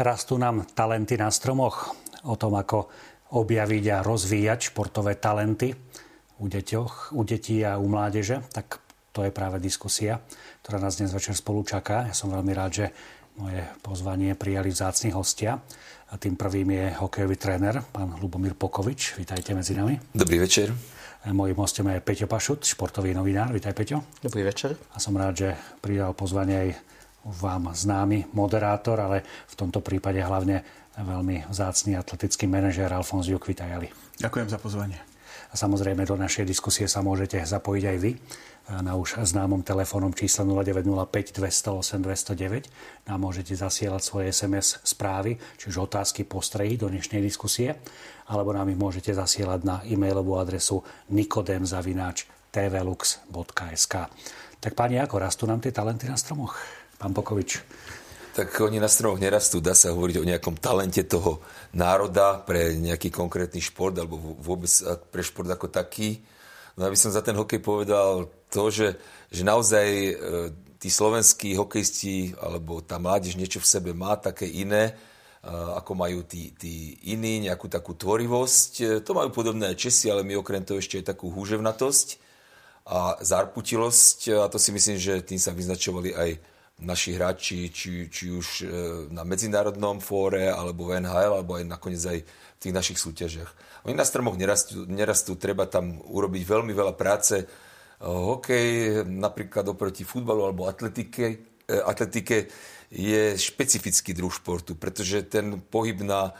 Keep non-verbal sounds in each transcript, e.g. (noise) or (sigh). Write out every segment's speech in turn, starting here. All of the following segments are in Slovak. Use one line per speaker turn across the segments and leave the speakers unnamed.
Rastú nám talenty na stromoch. O tom, ako objaviť a rozvíjať športové talenty u, deťoch, u detí a u mládeže, tak to je práve diskusia, ktorá nás dnes večer spolu čaká. Ja som veľmi rád, že moje pozvanie prijali vzácni hostia. A tým prvým je hokejový tréner, pán Lubomír Pokovič. Vítajte medzi nami.
Dobrý večer.
Mojím hostom je Peťo Pašut, športový novinár. Vítaj, Peťo.
Dobrý večer.
A som rád, že pridal pozvanie aj vám známy moderátor, ale v tomto prípade hlavne veľmi vzácný atletický manažér Alfons Jukvitajali.
Ďakujem za pozvanie.
A samozrejme do našej diskusie sa môžete zapojiť aj vy na už známom telefónom čísle 0905 208 209. Nám môžete zasielať svoje SMS správy, čiže otázky, postrehy do dnešnej diskusie, alebo nám ich môžete zasielať na e-mailovú adresu nikodem.tvlux.sk. Tak páni, ako rastú nám tie talenty na stromoch? Pán Pokovič.
Tak oni na stromoch nerastú, dá sa hovoriť o nejakom talente toho národa pre nejaký konkrétny šport alebo vôbec pre šport ako taký. No aby som za ten hokej povedal to, že, že naozaj e, tí slovenskí hokejisti alebo tá mládež niečo v sebe má také iné, e, ako majú tí, tí iní, nejakú takú tvorivosť. E, to majú podobné aj Česi, ale my okrem toho ešte aj takú húževnatosť a zarputilosť a to si myslím, že tým sa vyznačovali aj naši hráči, či, či už e, na medzinárodnom fóre, alebo v NHL, alebo aj nakoniec aj v tých našich súťažiach. Oni na stromoch nerastú, nerastú, treba tam urobiť veľmi veľa práce. E, hokej napríklad oproti futbalu alebo atletike, e, atletike je špecifický druh športu, pretože ten pohyb na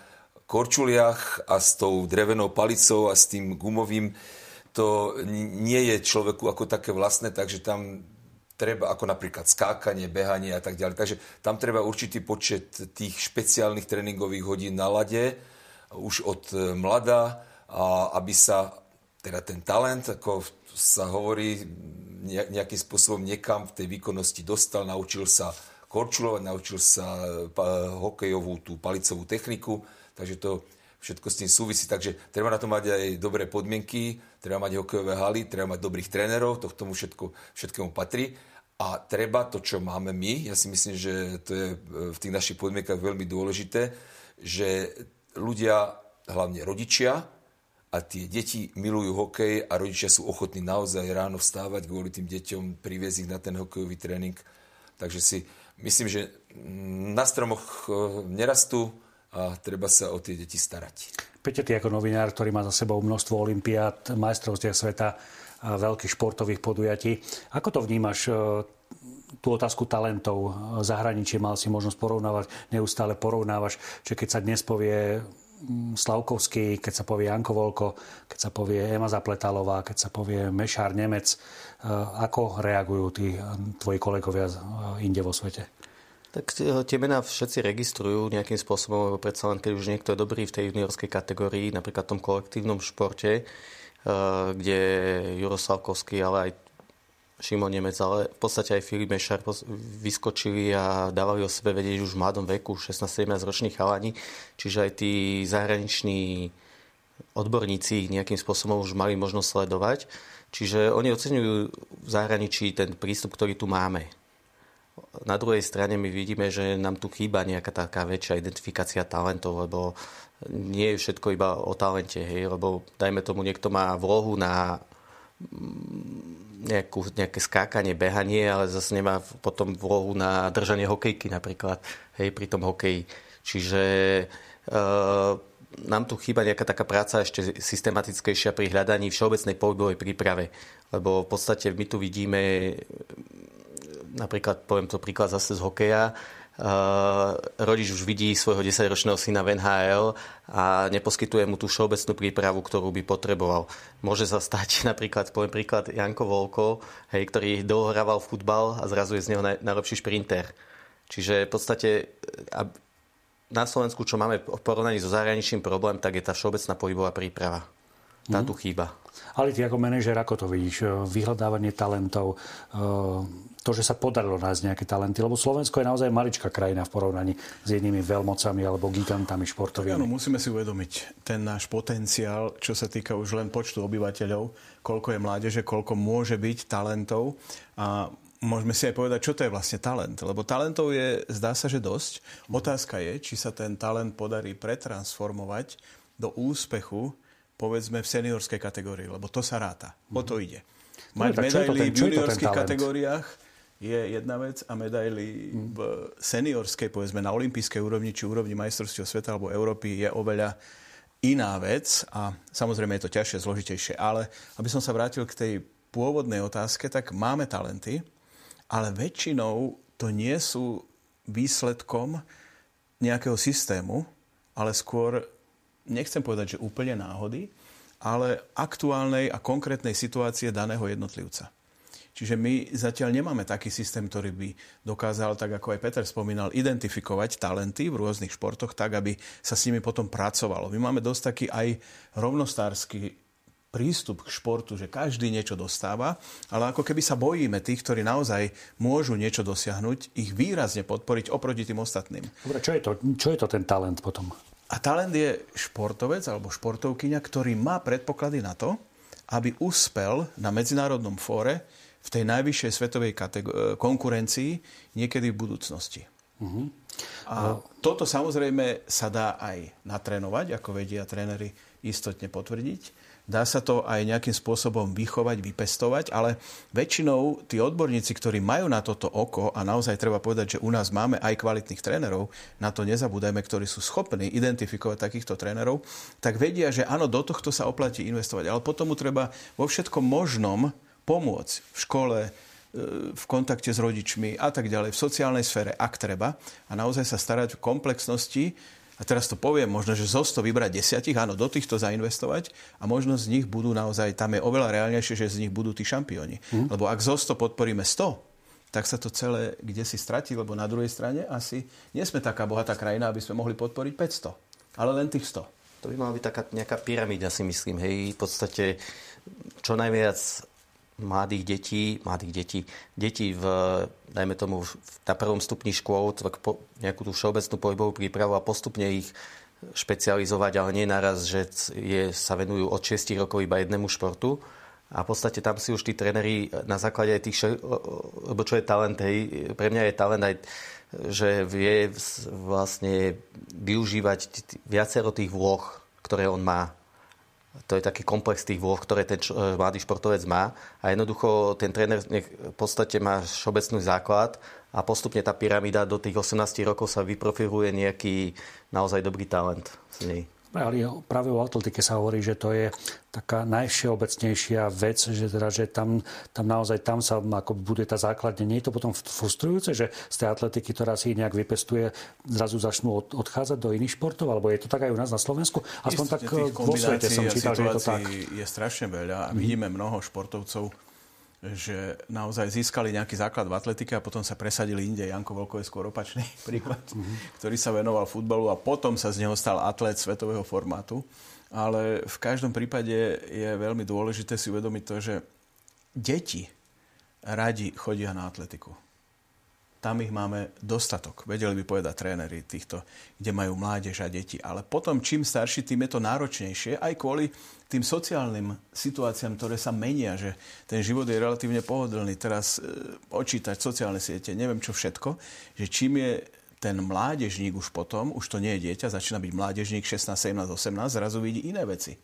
korčuliach a s tou drevenou palicou a s tým gumovým to nie je človeku ako také vlastné, takže tam treba, ako napríklad skákanie, behanie a tak ďalej. Takže tam treba určitý počet tých špeciálnych tréningových hodín na lade, už od e, mlada, a aby sa teda ten talent, ako sa hovorí, nejakým spôsobom niekam v tej výkonnosti dostal, naučil sa korčulovať, naučil sa e, hokejovú tú palicovú techniku, takže to všetko s tým súvisí. Takže treba na to mať aj dobré podmienky, treba mať hokejové haly, treba mať dobrých trénerov, to k tomu všetko, všetkému patrí. A treba to, čo máme my, ja si myslím, že to je e, v tých našich podmienkach veľmi dôležité, že ľudia, hlavne rodičia, a tie deti milujú hokej a rodičia sú ochotní naozaj ráno vstávať kvôli tým deťom, priviesť ich na ten hokejový tréning. Takže si myslím, že na stromoch e, nerastú a treba sa o tie deti starať.
Peťo, ty ako novinár, ktorý má za sebou množstvo olimpiát, majstrovstiev sveta, veľkých športových podujatí. Ako to vnímaš, e, tú otázku talentov zahraničie mal si možnosť porovnávať, neustále porovnávaš, že keď sa dnes povie mm, Slavkovský, keď sa povie Janko Volko, keď sa povie Ema Zapletalová, keď sa povie Mešár Nemec, e, ako reagujú tí tvoji kolegovia inde vo svete?
Tak tie mená všetci registrujú nejakým spôsobom, lebo predsa len keď už niekto je dobrý v tej juniorskej kategórii, napríklad v tom kolektívnom športe, kde Juro Salkovský, ale aj Šimon Nemec, ale v podstate aj Filip Mešar vyskočili a dávali o sebe vedieť už v mladom veku, 16-17 ročných chalani, čiže aj tí zahraniční odborníci ich nejakým spôsobom už mali možnosť sledovať. Čiže oni oceňujú v zahraničí ten prístup, ktorý tu máme. Na druhej strane my vidíme, že nám tu chýba nejaká taká väčšia identifikácia talentov, lebo nie je všetko iba o talente, hej, lebo dajme tomu, niekto má vlohu na mm, nejakú, nejaké skákanie, behanie, ale zase nemá potom vlohu na držanie hokejky napríklad, hej, pri tom hokeji. Čiže e, nám tu chýba nejaká taká práca ešte systematickejšia pri hľadaní všeobecnej pohybovej príprave, lebo v podstate my tu vidíme napríklad, poviem to príklad zase z hokeja, Uh, rodič už vidí svojho 10-ročného syna v NHL a neposkytuje mu tú všeobecnú prípravu, ktorú by potreboval. Môže sa stať (laughs) napríklad, poviem príklad, Janko Volko, hej, ktorý dlho hrával futbal a zrazu je z neho naj, najlepší šprinter. Čiže v podstate na Slovensku, čo máme v porovnaní so zahraničným problém, tak je tá všeobecná pohybová príprava. Tá mm. tu chýba.
Ale ty ako manažer, ako to vidíš? Vyhľadávanie talentov, to, že sa podarilo nájsť nejaké talenty, lebo Slovensko je naozaj maličká krajina v porovnaní s jednými veľmocami alebo gigantami športovými.
Áno, musíme si uvedomiť ten náš potenciál, čo sa týka už len počtu obyvateľov, koľko je mládeže, koľko môže byť talentov a môžeme si aj povedať, čo to je vlastne talent. Lebo talentov je, zdá sa, že dosť. Otázka je, či sa ten talent podarí pretransformovať do úspechu, povedzme, v seniorskej kategórii, lebo to sa ráta. O to ide. Mať medaily v juniorských kategóriách je jedna vec a medaily v seniorskej, povedzme na olympijskej úrovni, či úrovni majstrovstiev sveta alebo Európy je oveľa iná vec a samozrejme je to ťažšie, zložitejšie. Ale aby som sa vrátil k tej pôvodnej otázke, tak máme talenty, ale väčšinou to nie sú výsledkom nejakého systému, ale skôr, nechcem povedať, že úplne náhody, ale aktuálnej a konkrétnej situácie daného jednotlivca. Čiže my zatiaľ nemáme taký systém, ktorý by dokázal, tak ako aj Peter spomínal, identifikovať talenty v rôznych športoch tak, aby sa s nimi potom pracovalo. My máme dosť taký aj rovnostársky prístup k športu, že každý niečo dostáva, ale ako keby sa bojíme tých, ktorí naozaj môžu niečo dosiahnuť, ich výrazne podporiť oproti tým ostatným.
Dobre, čo je to, čo je to ten talent potom?
A talent je športovec alebo športovkyňa, ktorý má predpoklady na to, aby uspel na medzinárodnom fóre v tej najvyššej svetovej kategó- konkurencii niekedy v budúcnosti. Uh-huh. A toto samozrejme sa dá aj natrénovať, ako vedia tréneri istotne potvrdiť. Dá sa to aj nejakým spôsobom vychovať, vypestovať, ale väčšinou tí odborníci, ktorí majú na toto oko, a naozaj treba povedať, že u nás máme aj kvalitných trénerov, na to nezabúdajme, ktorí sú schopní identifikovať takýchto trénerov, tak vedia, že áno, do tohto sa oplatí investovať. Ale potom mu treba vo všetkom možnom pomôcť v škole, e, v kontakte s rodičmi a tak ďalej, v sociálnej sfére, ak treba. A naozaj sa starať o komplexnosti, a teraz to poviem, možno, že zo 100 vybrať desiatich, áno, do týchto zainvestovať a možno z nich budú naozaj, tam je oveľa reálnejšie, že z nich budú tí šampióni. Mm. Lebo ak zo 100 podporíme 100, tak sa to celé kde si stratí, lebo na druhej strane asi nie sme taká bohatá krajina, aby sme mohli podporiť 500, ale len tých 100.
To by mala byť taká nejaká pyramída, si myslím. Hej, v podstate čo najviac mladých detí, mladých detí, detí v, dajme tomu, na prvom stupni škôl, po, nejakú tú všeobecnú pohybovú prípravu a postupne ich špecializovať, ale nie naraz, že je, sa venujú od 6 rokov iba jednému športu. A v podstate tam si už tí tréneri na základe aj tých, lebo čo je talent, hej, pre mňa je talent aj, že vie vlastne využívať viacero tých vloh, ktoré on má to je taký komplex tých vôh, ktoré ten č- e, mladý športovec má. A jednoducho ten tréner v podstate má všeobecný základ a postupne tá pyramída do tých 18 rokov sa vyprofiluje nejaký naozaj dobrý talent z nej.
Ale práve o atletike sa hovorí, že to je taká najvšeobecnejšia vec, že, teda, že tam, tam naozaj tam sa ako bude tá základne. Nie je to potom frustrujúce, že z tej atletiky, ktorá si nejak vypestuje, zrazu začnú od, odchádzať do iných športov? Alebo je to tak aj u nás na Slovensku?
Aspoň tak vo svete som čítal, že je to tak. je strašne veľa a vidíme mnoho športovcov, že naozaj získali nejaký základ v atletike a potom sa presadili inde. Janko Volko je skôr opačný (laughs) príklad, mm-hmm. ktorý sa venoval futbalu a potom sa z neho stal atlet svetového formátu. Ale v každom prípade je veľmi dôležité si uvedomiť to, že deti radi chodia na atletiku tam ich máme dostatok. Vedeli by povedať tréneri týchto, kde majú mládež a deti. Ale potom, čím starší, tým je to náročnejšie, aj kvôli tým sociálnym situáciám, ktoré sa menia, že ten život je relatívne pohodlný. Teraz e, očítať sociálne siete, neviem čo všetko, že čím je ten mládežník už potom, už to nie je dieťa, začína byť mládežník 16, 17, 18, zrazu vidí iné veci.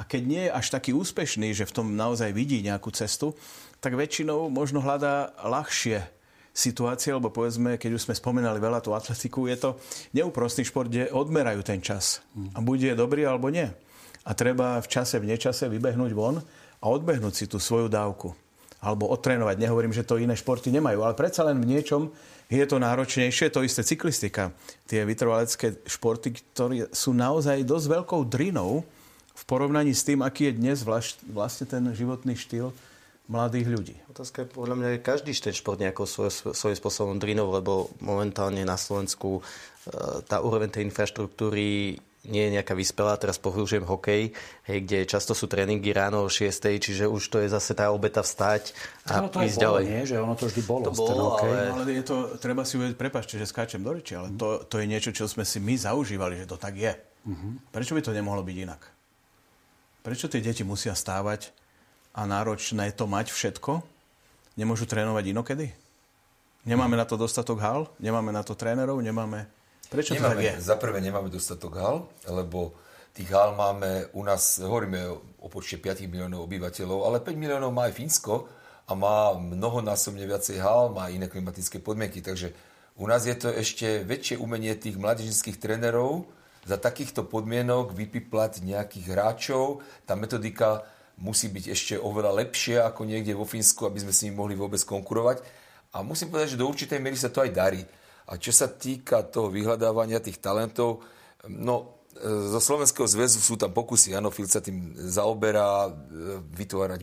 A keď nie je až taký úspešný, že v tom naozaj vidí nejakú cestu, tak väčšinou možno hľadá ľahšie situácie, lebo povedzme, keď už sme spomínali veľa tú atletiku, je to neúprostný šport, kde odmerajú ten čas. A bude dobrý alebo nie. A treba v čase, v nečase vybehnúť von a odbehnúť si tú svoju dávku. Alebo odtrénovať. Nehovorím, že to iné športy nemajú, ale predsa len v niečom je to náročnejšie. To isté cyklistika. Tie vytrvalecké športy, ktoré sú naozaj dosť veľkou drinou v porovnaní s tým, aký je dnes vlastne ten životný štýl mladých ľudí.
Otázka je podľa mňa, každý ten šport nejakou svoj, svojím spôsobom drinov, lebo momentálne na Slovensku e, tá úroveň tej infraštruktúry nie je nejaká vyspelá, teraz pohľužujem hokej, hej, kde často sú tréningy ráno o 6, čiže už to je zase tá obeta vstať a no, to ísť ďalej.
Nie, že ono to vždy bolo.
To bolo,
ale... ale je to, treba si uvedieť, prepáčte, že skáčem do reči, ale to, to je niečo, čo sme si my zaužívali, že to tak je. Uh-huh. Prečo by to nemohlo byť inak? Prečo tie deti musia stávať a náročné to mať všetko? Nemôžu trénovať inokedy? Nemáme na to dostatok hal? Nemáme na to trénerov? Nemáme Prečo
nemáme,
to tak je?
Za prvé nemáme dostatok hal, lebo tých hal máme u nás, hovoríme o počte 5 miliónov obyvateľov, ale 5 miliónov má aj Fínsko a má mnohonásobne viacej hal, má iné klimatické podmienky, takže u nás je to ešte väčšie umenie tých mladížnických trénerov za takýchto podmienok vypiplať nejakých hráčov. Tá metodika musí byť ešte oveľa lepšia ako niekde vo Fínsku, aby sme s nimi mohli vôbec konkurovať. A musím povedať, že do určitej miery sa to aj darí. A čo sa týka toho vyhľadávania tých talentov, no e, zo Slovenského zväzu sú tam pokusy, áno, Fil sa tým zaoberá, e, vytvárať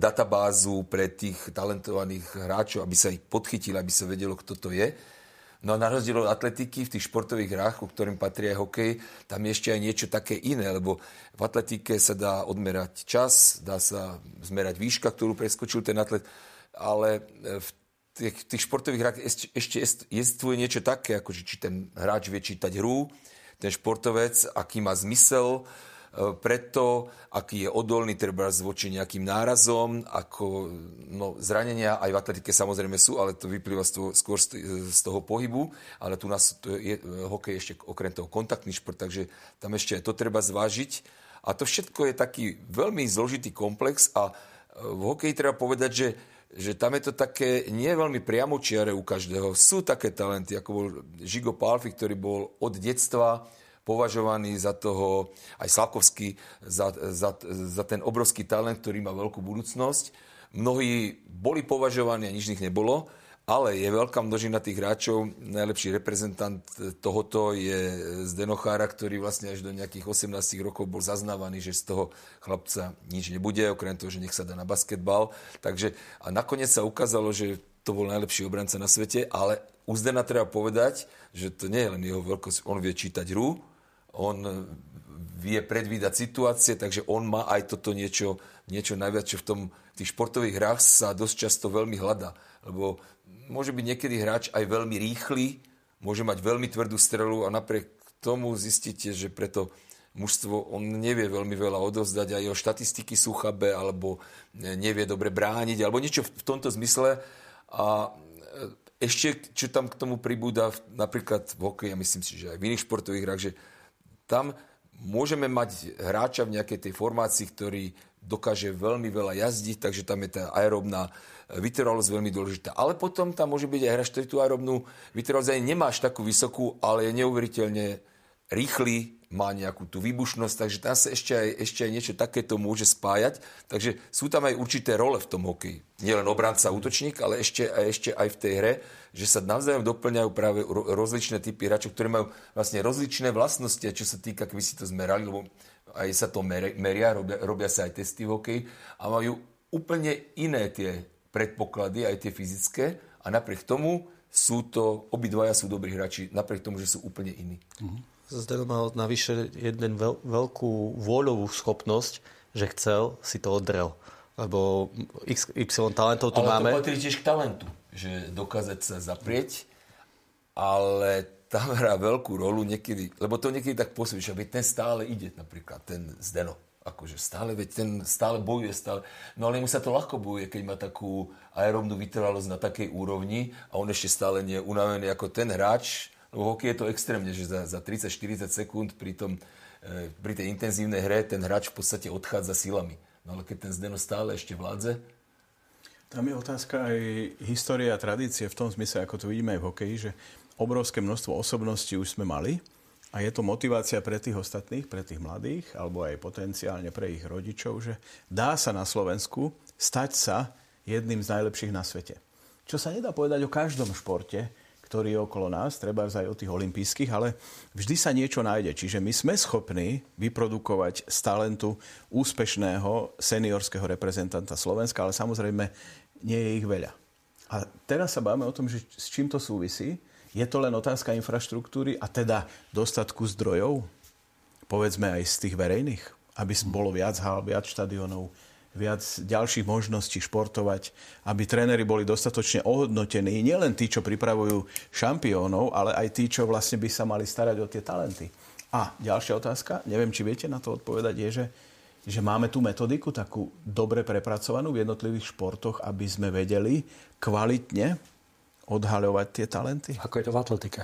databázu pre tých talentovaných hráčov, aby sa ich podchytili, aby sa vedelo, kto to je. No a na rozdiel od atletiky v tých športových hrách, ku ktorým patrí aj hokej, tam je ešte aj niečo také iné, lebo v atletike sa dá odmerať čas, dá sa zmerať výška, ktorú preskočil ten atlet, ale v tých, tých športových hrách ešte, ešte jestvuje niečo také, ako že či ten hráč vie čítať hru, ten športovec, aký má zmysel, e, preto, aký je odolný treba voči nejakým nárazom, ako no, zranenia aj v atletike samozrejme sú, ale to vyplýva z toho, skôr z, toho pohybu, ale tu nás to je, hokej ešte okrem toho kontaktný šport, takže tam ešte to treba zvážiť. A to všetko je taký veľmi zložitý komplex a e, v hokeji treba povedať, že že tam je to také nie veľmi priamočiare u každého. Sú také talenty, ako bol Žigo Palfi, ktorý bol od detstva považovaný za toho, aj Slavkovský, za, za, za ten obrovský talent, ktorý má veľkú budúcnosť. Mnohí boli považovaní a nič z nich nebolo. Ale je veľká množina tých hráčov. Najlepší reprezentant tohoto je Zdenochára, ktorý vlastne až do nejakých 18 rokov bol zaznávaný, že z toho chlapca nič nebude, okrem toho, že nech sa dá na basketbal. Takže a nakoniec sa ukázalo, že to bol najlepší obranca na svete, ale u Zdena treba povedať, že to nie je len jeho veľkosť, on vie čítať hru, on vie predvídať situácie, takže on má aj toto niečo, niečo najviac, čo v tom v tých športových hrách sa dosť často veľmi hľada. Lebo môže byť niekedy hráč aj veľmi rýchly, môže mať veľmi tvrdú strelu a napriek tomu zistíte, že preto mužstvo, on nevie veľmi veľa odovzdať a jeho štatistiky sú chabé, alebo nevie dobre brániť, alebo niečo v tomto zmysle. A ešte, čo tam k tomu pribúda, napríklad v hokeji, a myslím si, že aj v iných športových hrách, že tam môžeme mať hráča v nejakej tej formácii, ktorý dokáže veľmi veľa jazdiť, takže tam je tá aerobná vytrvalosť veľmi dôležitá. Ale potom tam môže byť aj hráč, ktorý tú aerobnú vytrvalosť aj nemáš takú vysokú, ale je neuveriteľne rýchly, má nejakú tú výbušnosť, takže tam sa ešte aj, ešte aj niečo takéto môže spájať. Takže sú tam aj určité role v tom hokeji. Nielen obranca, útočník, ale ešte, aj, ešte aj v tej hre, že sa navzájom doplňajú práve rozličné typy hráčov, ktorí majú vlastne rozličné vlastnosti, čo sa týka, keby si to zmerali, lebo aj sa to meria, robia, robia sa aj testy v hokeji a majú úplne iné tie predpoklady, aj tie fyzické a napriek tomu sú to, obidvaja sú dobrí hráči, napriek tomu, že sú úplne iní. Uh-huh.
Zdeno mal navyše jeden veľ, veľkú vôľovú schopnosť, že chcel, si to odrel. Lebo x, y talentov tu
ale
máme.
Ale to patrí tiež k talentu, že dokázať sa zaprieť, ale tam hrá veľkú rolu niekedy, lebo to niekedy tak pôsobí, že ten stále ide, napríklad ten Zdeno akože stále, veď ten stále bojuje, stále. No ale mu sa to ľahko bojuje, keď má takú aerobnú vytrvalosť na takej úrovni a on ešte stále nie je unavený ako ten hráč, lebo hokej je to extrémne, že za, za 30-40 sekúnd pri, tom, e, pri tej intenzívnej hre ten hráč v podstate odchádza silami. No ale keď ten Zdeno stále ešte vládze,
tam je otázka aj história a tradície v tom zmysle, ako to vidíme aj v hokeji, že obrovské množstvo osobností už sme mali, a je to motivácia pre tých ostatných, pre tých mladých, alebo aj potenciálne pre ich rodičov, že dá sa na Slovensku stať sa jedným z najlepších na svete. Čo sa nedá povedať o každom športe, ktorý je okolo nás, treba aj od tých olympijských, ale vždy sa niečo nájde. Čiže my sme schopní vyprodukovať z talentu úspešného seniorského reprezentanta Slovenska, ale samozrejme nie je ich veľa. A teraz sa bavíme o tom, že s čím to súvisí. Je to len otázka infraštruktúry a teda dostatku zdrojov, povedzme aj z tých verejných, aby bolo viac hál, viac štadionov, viac ďalších možností športovať, aby tréneri boli dostatočne ohodnotení, nielen tí, čo pripravujú šampiónov, ale aj tí, čo vlastne by sa mali starať o tie talenty. A ďalšia otázka, neviem, či viete na to odpovedať, je, že, že máme tú metodiku takú dobre prepracovanú v jednotlivých športoch, aby sme vedeli kvalitne odhaľovať tie talenty.
Ako je to v atletike?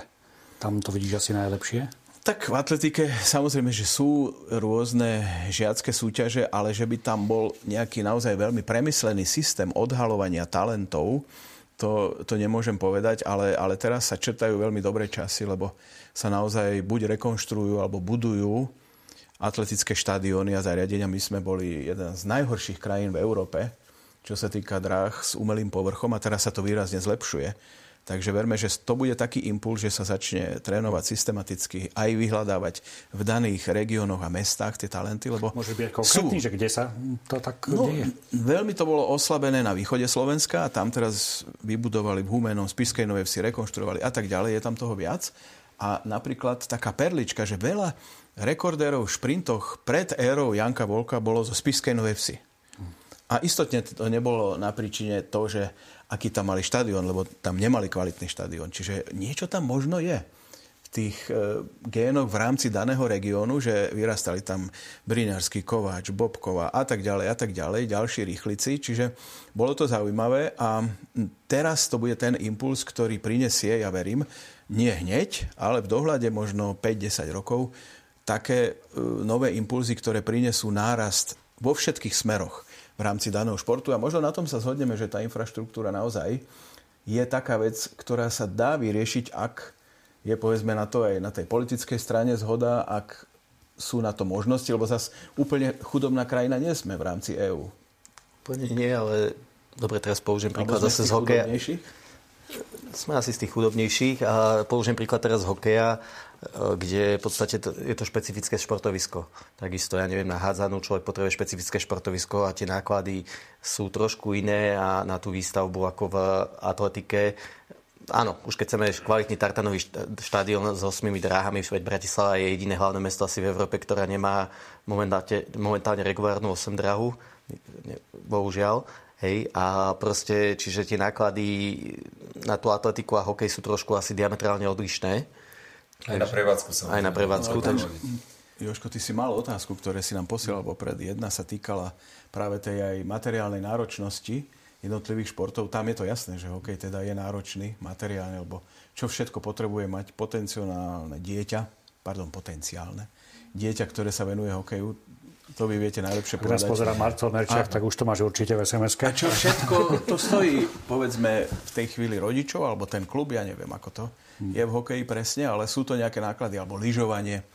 Tam to vidíš asi najlepšie?
Tak v atletike samozrejme, že sú rôzne žiacké súťaže, ale že by tam bol nejaký naozaj veľmi premyslený systém odhalovania talentov, to, to nemôžem povedať, ale, ale teraz sa črtajú veľmi dobré časy, lebo sa naozaj buď rekonštruujú alebo budujú atletické štadióny a zariadenia. My sme boli jeden z najhorších krajín v Európe, čo sa týka dráh s umelým povrchom a teraz sa to výrazne zlepšuje. Takže verme, že to bude taký impuls, že sa začne trénovať systematicky, aj vyhľadávať v daných regiónoch a mestách tie talenty, lebo
Môže byť konkrétny, sú. že kde sa to tak no, deje?
Veľmi to bolo oslabené na východe Slovenska a tam teraz vybudovali v Humenom, Spiskej Novej Vsi, rekonštruovali a tak ďalej, je tam toho viac. A napríklad taká perlička, že veľa rekordérov v šprintoch pred érou Janka Volka bolo zo Spiskej Novej Vsi. A istotne to nebolo na príčine to, že aký tam mali štadión, lebo tam nemali kvalitný štadión. Čiže niečo tam možno je v tých e, génoch v rámci daného regiónu, že vyrastali tam Briňarský, Kováč, Bobkova a tak ďalej a tak ďalej, ďalší rýchlici. Čiže bolo to zaujímavé a teraz to bude ten impuls, ktorý prinesie, ja verím, nie hneď, ale v dohľade možno 5-10 rokov, také e, nové impulzy, ktoré prinesú nárast vo všetkých smeroch v rámci daného športu. A možno na tom sa zhodneme, že tá infraštruktúra naozaj je taká vec, ktorá sa dá vyriešiť, ak je povedzme na to aj na tej politickej strane zhoda, ak sú na to možnosti, lebo zase úplne chudobná krajina nie sme v rámci EÚ.
Úplne nie, ale dobre, teraz použijem príklad zase z hokeja. Sme asi z tých chudobnejších a použijem príklad teraz z hokeja. Eh, kde v podstate to, je to špecifické športovisko. Takisto, ja neviem, na hádzanú človek potrebuje špecifické športovisko a tie náklady sú trošku iné a na tú výstavbu ako v atletike. Áno, už keď chceme kvalitný tartanový štádion s osmými dráhami, veď Bratislava je jediné hlavné mesto asi v Európe, ktorá nemá momentálne, momentálne regulárnu 8 dráhu, bohužiaľ. Hej, a proste, čiže tie náklady na tú atletiku a hokej sú trošku asi diametrálne odlišné.
Aj na prevádzku sa.
Aj na prevádzku. No, takže...
Joško, ty si mal otázku, ktoré si nám posielal popred. Jedna sa týkala práve tej aj materiálnej náročnosti jednotlivých športov. Tam je to jasné, že hokej teda je náročný materiálne, lebo čo všetko potrebuje mať potenciálne dieťa, pardon, potenciálne, dieťa, ktoré sa venuje hokeju, to vy viete najlepšie povedať.
Teraz pozerám Marcel Merčiak, tak už to máš určite v sms
A čo všetko to stojí, povedzme, v tej chvíli rodičov, alebo ten klub, ja neviem, ako to je v hokeji presne, ale sú to nejaké náklady, alebo lyžovanie,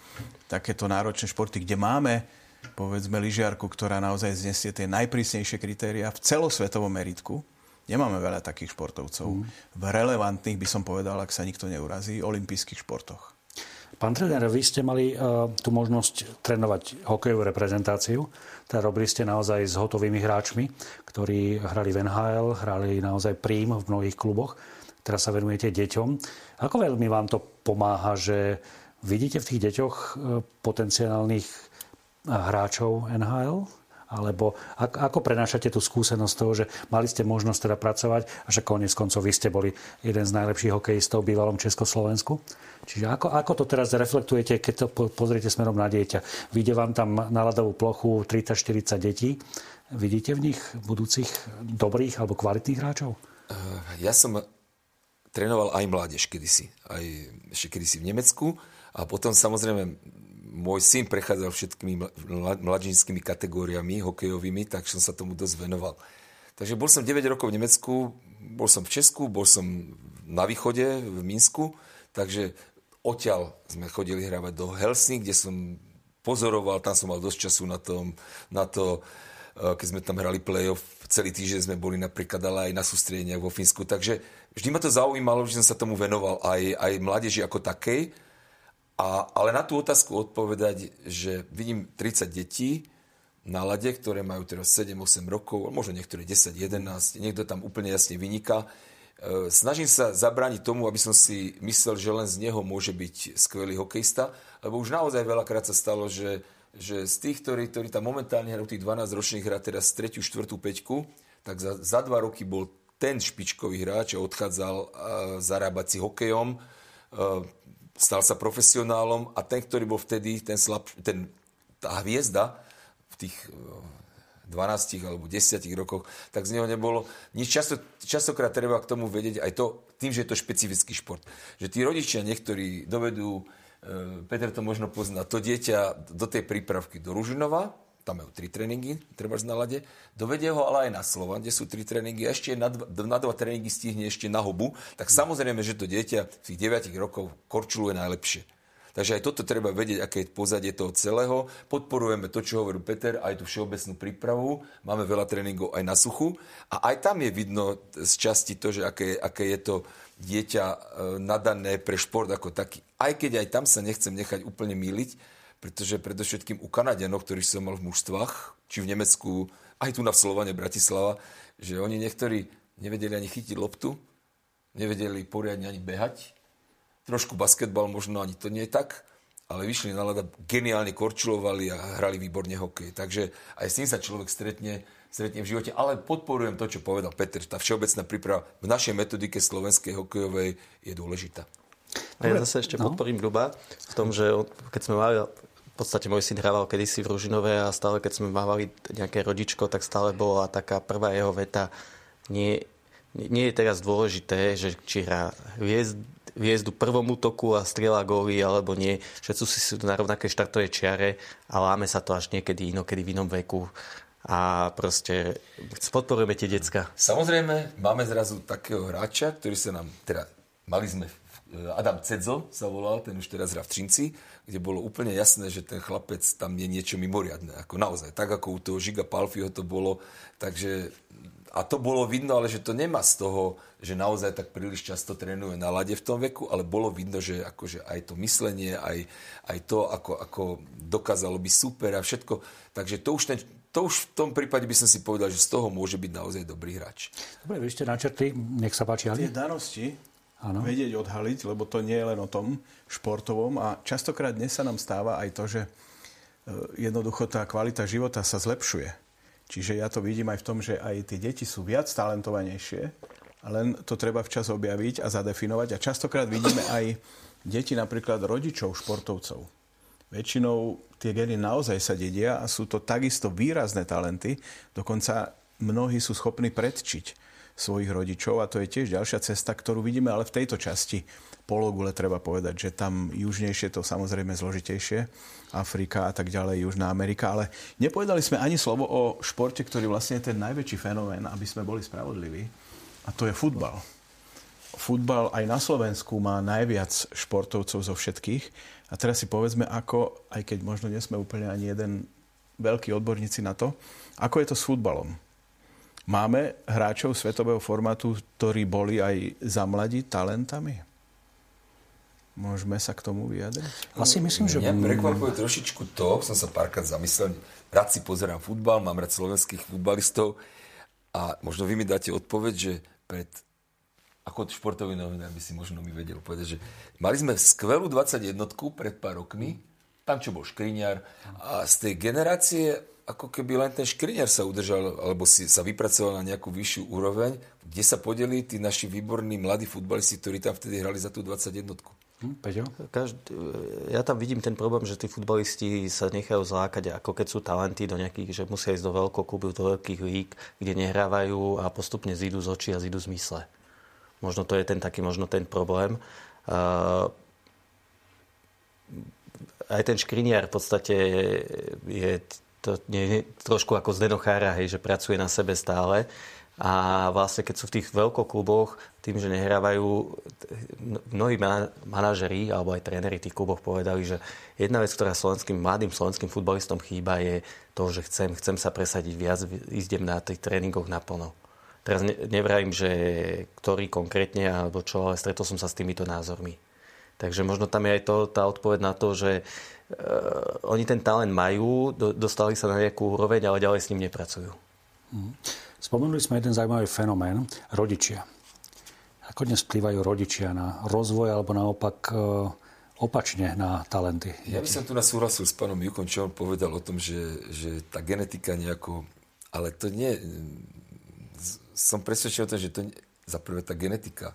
takéto náročné športy, kde máme povedzme lyžiarku, ktorá naozaj znesie tie najprísnejšie kritéria v celosvetovom meritku. Nemáme veľa takých športovcov. Mm. V relevantných, by som povedal, ak sa nikto neurazí, olympijských športoch.
Pán tréner, vy ste mali uh, tú možnosť trénovať hokejovú reprezentáciu. Teda robili ste naozaj s hotovými hráčmi, ktorí hrali v NHL, hrali naozaj prím v mnohých kluboch teraz sa venujete deťom. Ako veľmi vám to pomáha, že vidíte v tých deťoch e, potenciálnych e, hráčov NHL? Alebo ako prenášate tú skúsenosť toho, že mali ste možnosť teda pracovať a že konec koncov vy ste boli jeden z najlepších hokejistov v bývalom Československu? Čiže ako, ako to teraz reflektujete, keď to pozriete smerom na dieťa? Vidie vám tam na ľadovú plochu 30-40 detí. Vidíte v nich budúcich dobrých alebo kvalitných hráčov?
Ja som trénoval aj mládež kedysi, aj ešte kedysi v Nemecku a potom samozrejme môj syn prechádzal všetkými mladžinskými kategóriami hokejovými, tak som sa tomu dosť venoval. Takže bol som 9 rokov v Nemecku, bol som v Česku, bol som na východe, v Minsku, takže odtiaľ sme chodili hravať do Helsing, kde som pozoroval, tam som mal dosť času na, tom, na to keď sme tam hrali play-off, celý týždeň sme boli napríklad ale aj na sústredeniach vo Fínsku. Takže vždy ma to zaujímalo, že som sa tomu venoval aj, aj mládeži ako takej. A, ale na tú otázku odpovedať, že vidím 30 detí na lade, ktoré majú teraz 7-8 rokov, možno niektoré 10-11, niekto tam úplne jasne vyniká. E, snažím sa zabrániť tomu, aby som si myslel, že len z neho môže byť skvelý hokejista, lebo už naozaj veľakrát sa stalo, že, že z tých, ktorí, ktorí tam momentálne hrajú tých 12 ročných hrá teraz 3. 4. peťku, tak za, za dva roky bol ten špičkový hráč a odchádzal uh, zarábať si hokejom. Uh, stal sa profesionálom a ten, ktorý bol vtedy, ten slab, ten, tá hviezda v tých 12 eh, alebo 10 rokoch, tak z neho nebolo nič. Často, častokrát treba k tomu vedieť aj to, tým, že je to špecifický šport. Že tí rodičia niektorí dovedú, e, Peter to možno pozná, to dieťa do tej prípravky do Ružinova, tam majú tri tréningy, treba na lade, dovedie ho ale aj na Slovan, kde sú tri tréningy a ešte na dva, na dva tréningy stihne ešte na hubu, tak samozrejme, že to dieťa v tých 9 rokov korčuluje najlepšie. Takže aj toto treba vedieť, aké je pozadie toho celého. Podporujeme to, čo hovorí Peter, aj tú všeobecnú prípravu. Máme veľa tréningov aj na suchu. A aj tam je vidno z časti to, že aké, aké je to dieťa e, nadané pre šport ako taký. Aj keď aj tam sa nechcem nechať úplne míliť, pretože predovšetkým u Kanadianov, ktorých som mal v mužstvách, či v Nemecku, aj tu na Slovane, Bratislava, že oni niektorí nevedeli ani chytiť loptu, nevedeli poriadne ani behať, trošku basketbal možno ani to nie je tak, ale vyšli na lada, geniálne korčulovali a hrali výborne hokej. Takže aj s tým sa človek stretne, stretne v živote. Ale podporujem to, čo povedal Peter. Tá všeobecná príprava v našej metodike slovenskej hokejovej je dôležitá.
A ja zase ešte no. podporím Ľuba v tom, že keď sme mali v podstate môj syn hrával kedysi v Ružinove a stále, keď sme mávali nejaké rodičko, tak stále bola taká prvá jeho veta, nie, nie je teraz dôležité, že či hrá hviezd, hviezdu prvom útoku a strieľa góly alebo nie. Všetci sú na rovnakej štartovej čiare a láme sa to až niekedy inokedy v inom veku a proste podporujeme tie decka.
Samozrejme, máme zrazu takého hráča, ktorý sa nám, teda mali sme Adam Cedzo sa volal, ten už teraz hrá v Trinci, kde bolo úplne jasné, že ten chlapec tam je niečo mimoriadne. Ako naozaj, tak ako u toho Žiga Palfiho to bolo. Takže, a to bolo vidno, ale že to nemá z toho, že naozaj tak príliš často trénuje na lade v tom veku, ale bolo vidno, že akože aj to myslenie, aj, aj to, ako, ako dokázalo byť super a všetko. Takže to už ten, to už v tom prípade by som si povedal, že z toho môže byť naozaj dobrý hráč.
Dobre, vy ste načrtli, nech sa páči.
Tie danosti, ano. vedieť odhaliť, lebo to nie je len o tom športovom. A častokrát dnes sa nám stáva aj to, že e, jednoducho tá kvalita života sa zlepšuje. Čiže ja to vidím aj v tom, že aj tie deti sú viac talentovanejšie, len to treba včas objaviť a zadefinovať. A častokrát vidíme aj deti napríklad rodičov športovcov. Väčšinou tie geny naozaj sa dedia a sú to takisto výrazné talenty, dokonca mnohí sú schopní predčiť svojich rodičov a to je tiež ďalšia cesta, ktorú vidíme, ale v tejto časti pologule treba povedať, že tam južnejšie to samozrejme zložitejšie, Afrika a tak ďalej, Južná Amerika, ale nepovedali sme ani slovo o športe, ktorý vlastne je ten najväčší fenomén, aby sme boli spravodliví, a to je futbal. Futbal aj na Slovensku má najviac športovcov zo všetkých. A teraz si povedzme, ako, aj keď možno nie sme úplne ani jeden veľký odborníci na to, ako je to s futbalom Máme hráčov svetového formátu, ktorí boli aj za mladí talentami? Môžeme sa k tomu vyjadriť?
Asi myslím, že... Mňa prekvapuje trošičku to, som sa párkrát zamyslel, rád si pozerám futbal, mám rád slovenských futbalistov a možno vy mi dáte odpoveď, že pred ako športový novinár by si možno mi vedel povedať, že mali sme skvelú 21 pred pár rokmi, tam čo bol Škriňar a z tej generácie ako keby len ten škriniar sa udržal, alebo si sa vypracoval na nejakú vyššiu úroveň, kde sa podeli tí naši výborní mladí futbalisti, ktorí tam vtedy hrali za tú 21.
Hm, Každý, ja tam vidím ten problém, že tí futbalisti sa nechajú zlákať, ako keď sú talenty do nejakých, že musia ísť do veľkoklubu, do veľkých lík, kde nehrávajú a postupne zídu z očí a zídu z mysle. Možno to je ten taký, možno ten problém. Uh, aj ten škriniar v podstate je to nie, trošku ako z Denochára, hej, že pracuje na sebe stále. A vlastne keď sú v tých veľkokluboch, tým, že nehrávajú, mnohí manažeri alebo aj tréneri tých kluboch povedali, že jedna vec, ktorá slovenským, mladým slovenským futbalistom chýba, je to, že chcem, chcem sa presadiť viac, ísť na tých tréningoch naplno. Teraz ne, nevrajím, že ktorý konkrétne alebo čo, ale stretol som sa s týmito názormi. Takže možno tam je aj to, tá odpoveď na to, že oni ten talent majú, do, dostali sa na nejakú úroveň, ale ďalej s ním nepracujú.
Mm. Spomenuli sme jeden zaujímavý fenomén, rodičia. Ako dnes vplývajú rodičia na rozvoj alebo naopak e, opačne na talenty?
Ja by som tu súhlasil s pánom Jukom, čo on povedal o tom, že, že tá genetika nejako... Ale to nie... Som presvedčený o tom, že to nie, za prvé tá genetika,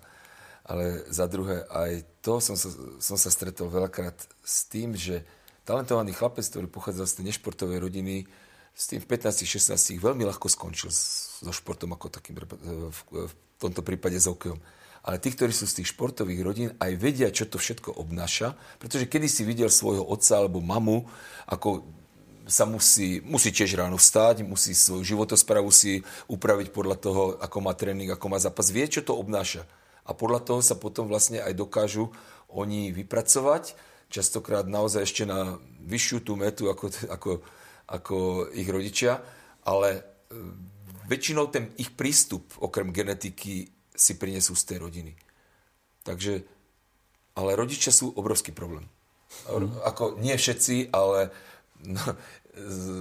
ale za druhé aj to som sa, som sa stretol veľakrát s tým, že talentovaný chlapec, ktorý pochádza z tej nešportovej rodiny, s tým v 15-16 veľmi ľahko skončil so športom ako takým, v tomto prípade s hokejom. Ale tí, ktorí sú z tých športových rodín, aj vedia, čo to všetko obnáša, pretože kedy si videl svojho otca alebo mamu, ako sa musí, musí tiež ráno vstať, musí svoju životosprávu si upraviť podľa toho, ako má tréning, ako má zápas. Vie, čo to obnáša. A podľa toho sa potom vlastne aj dokážu oni vypracovať, častokrát naozaj ešte na vyššiu tú metu, ako, ako ako ich rodičia, ale e, väčšinou ten ich prístup, okrem genetiky, si prinesú z tej rodiny. Takže, ale rodičia sú obrovský problém. Mm. Ako nie všetci, ale no,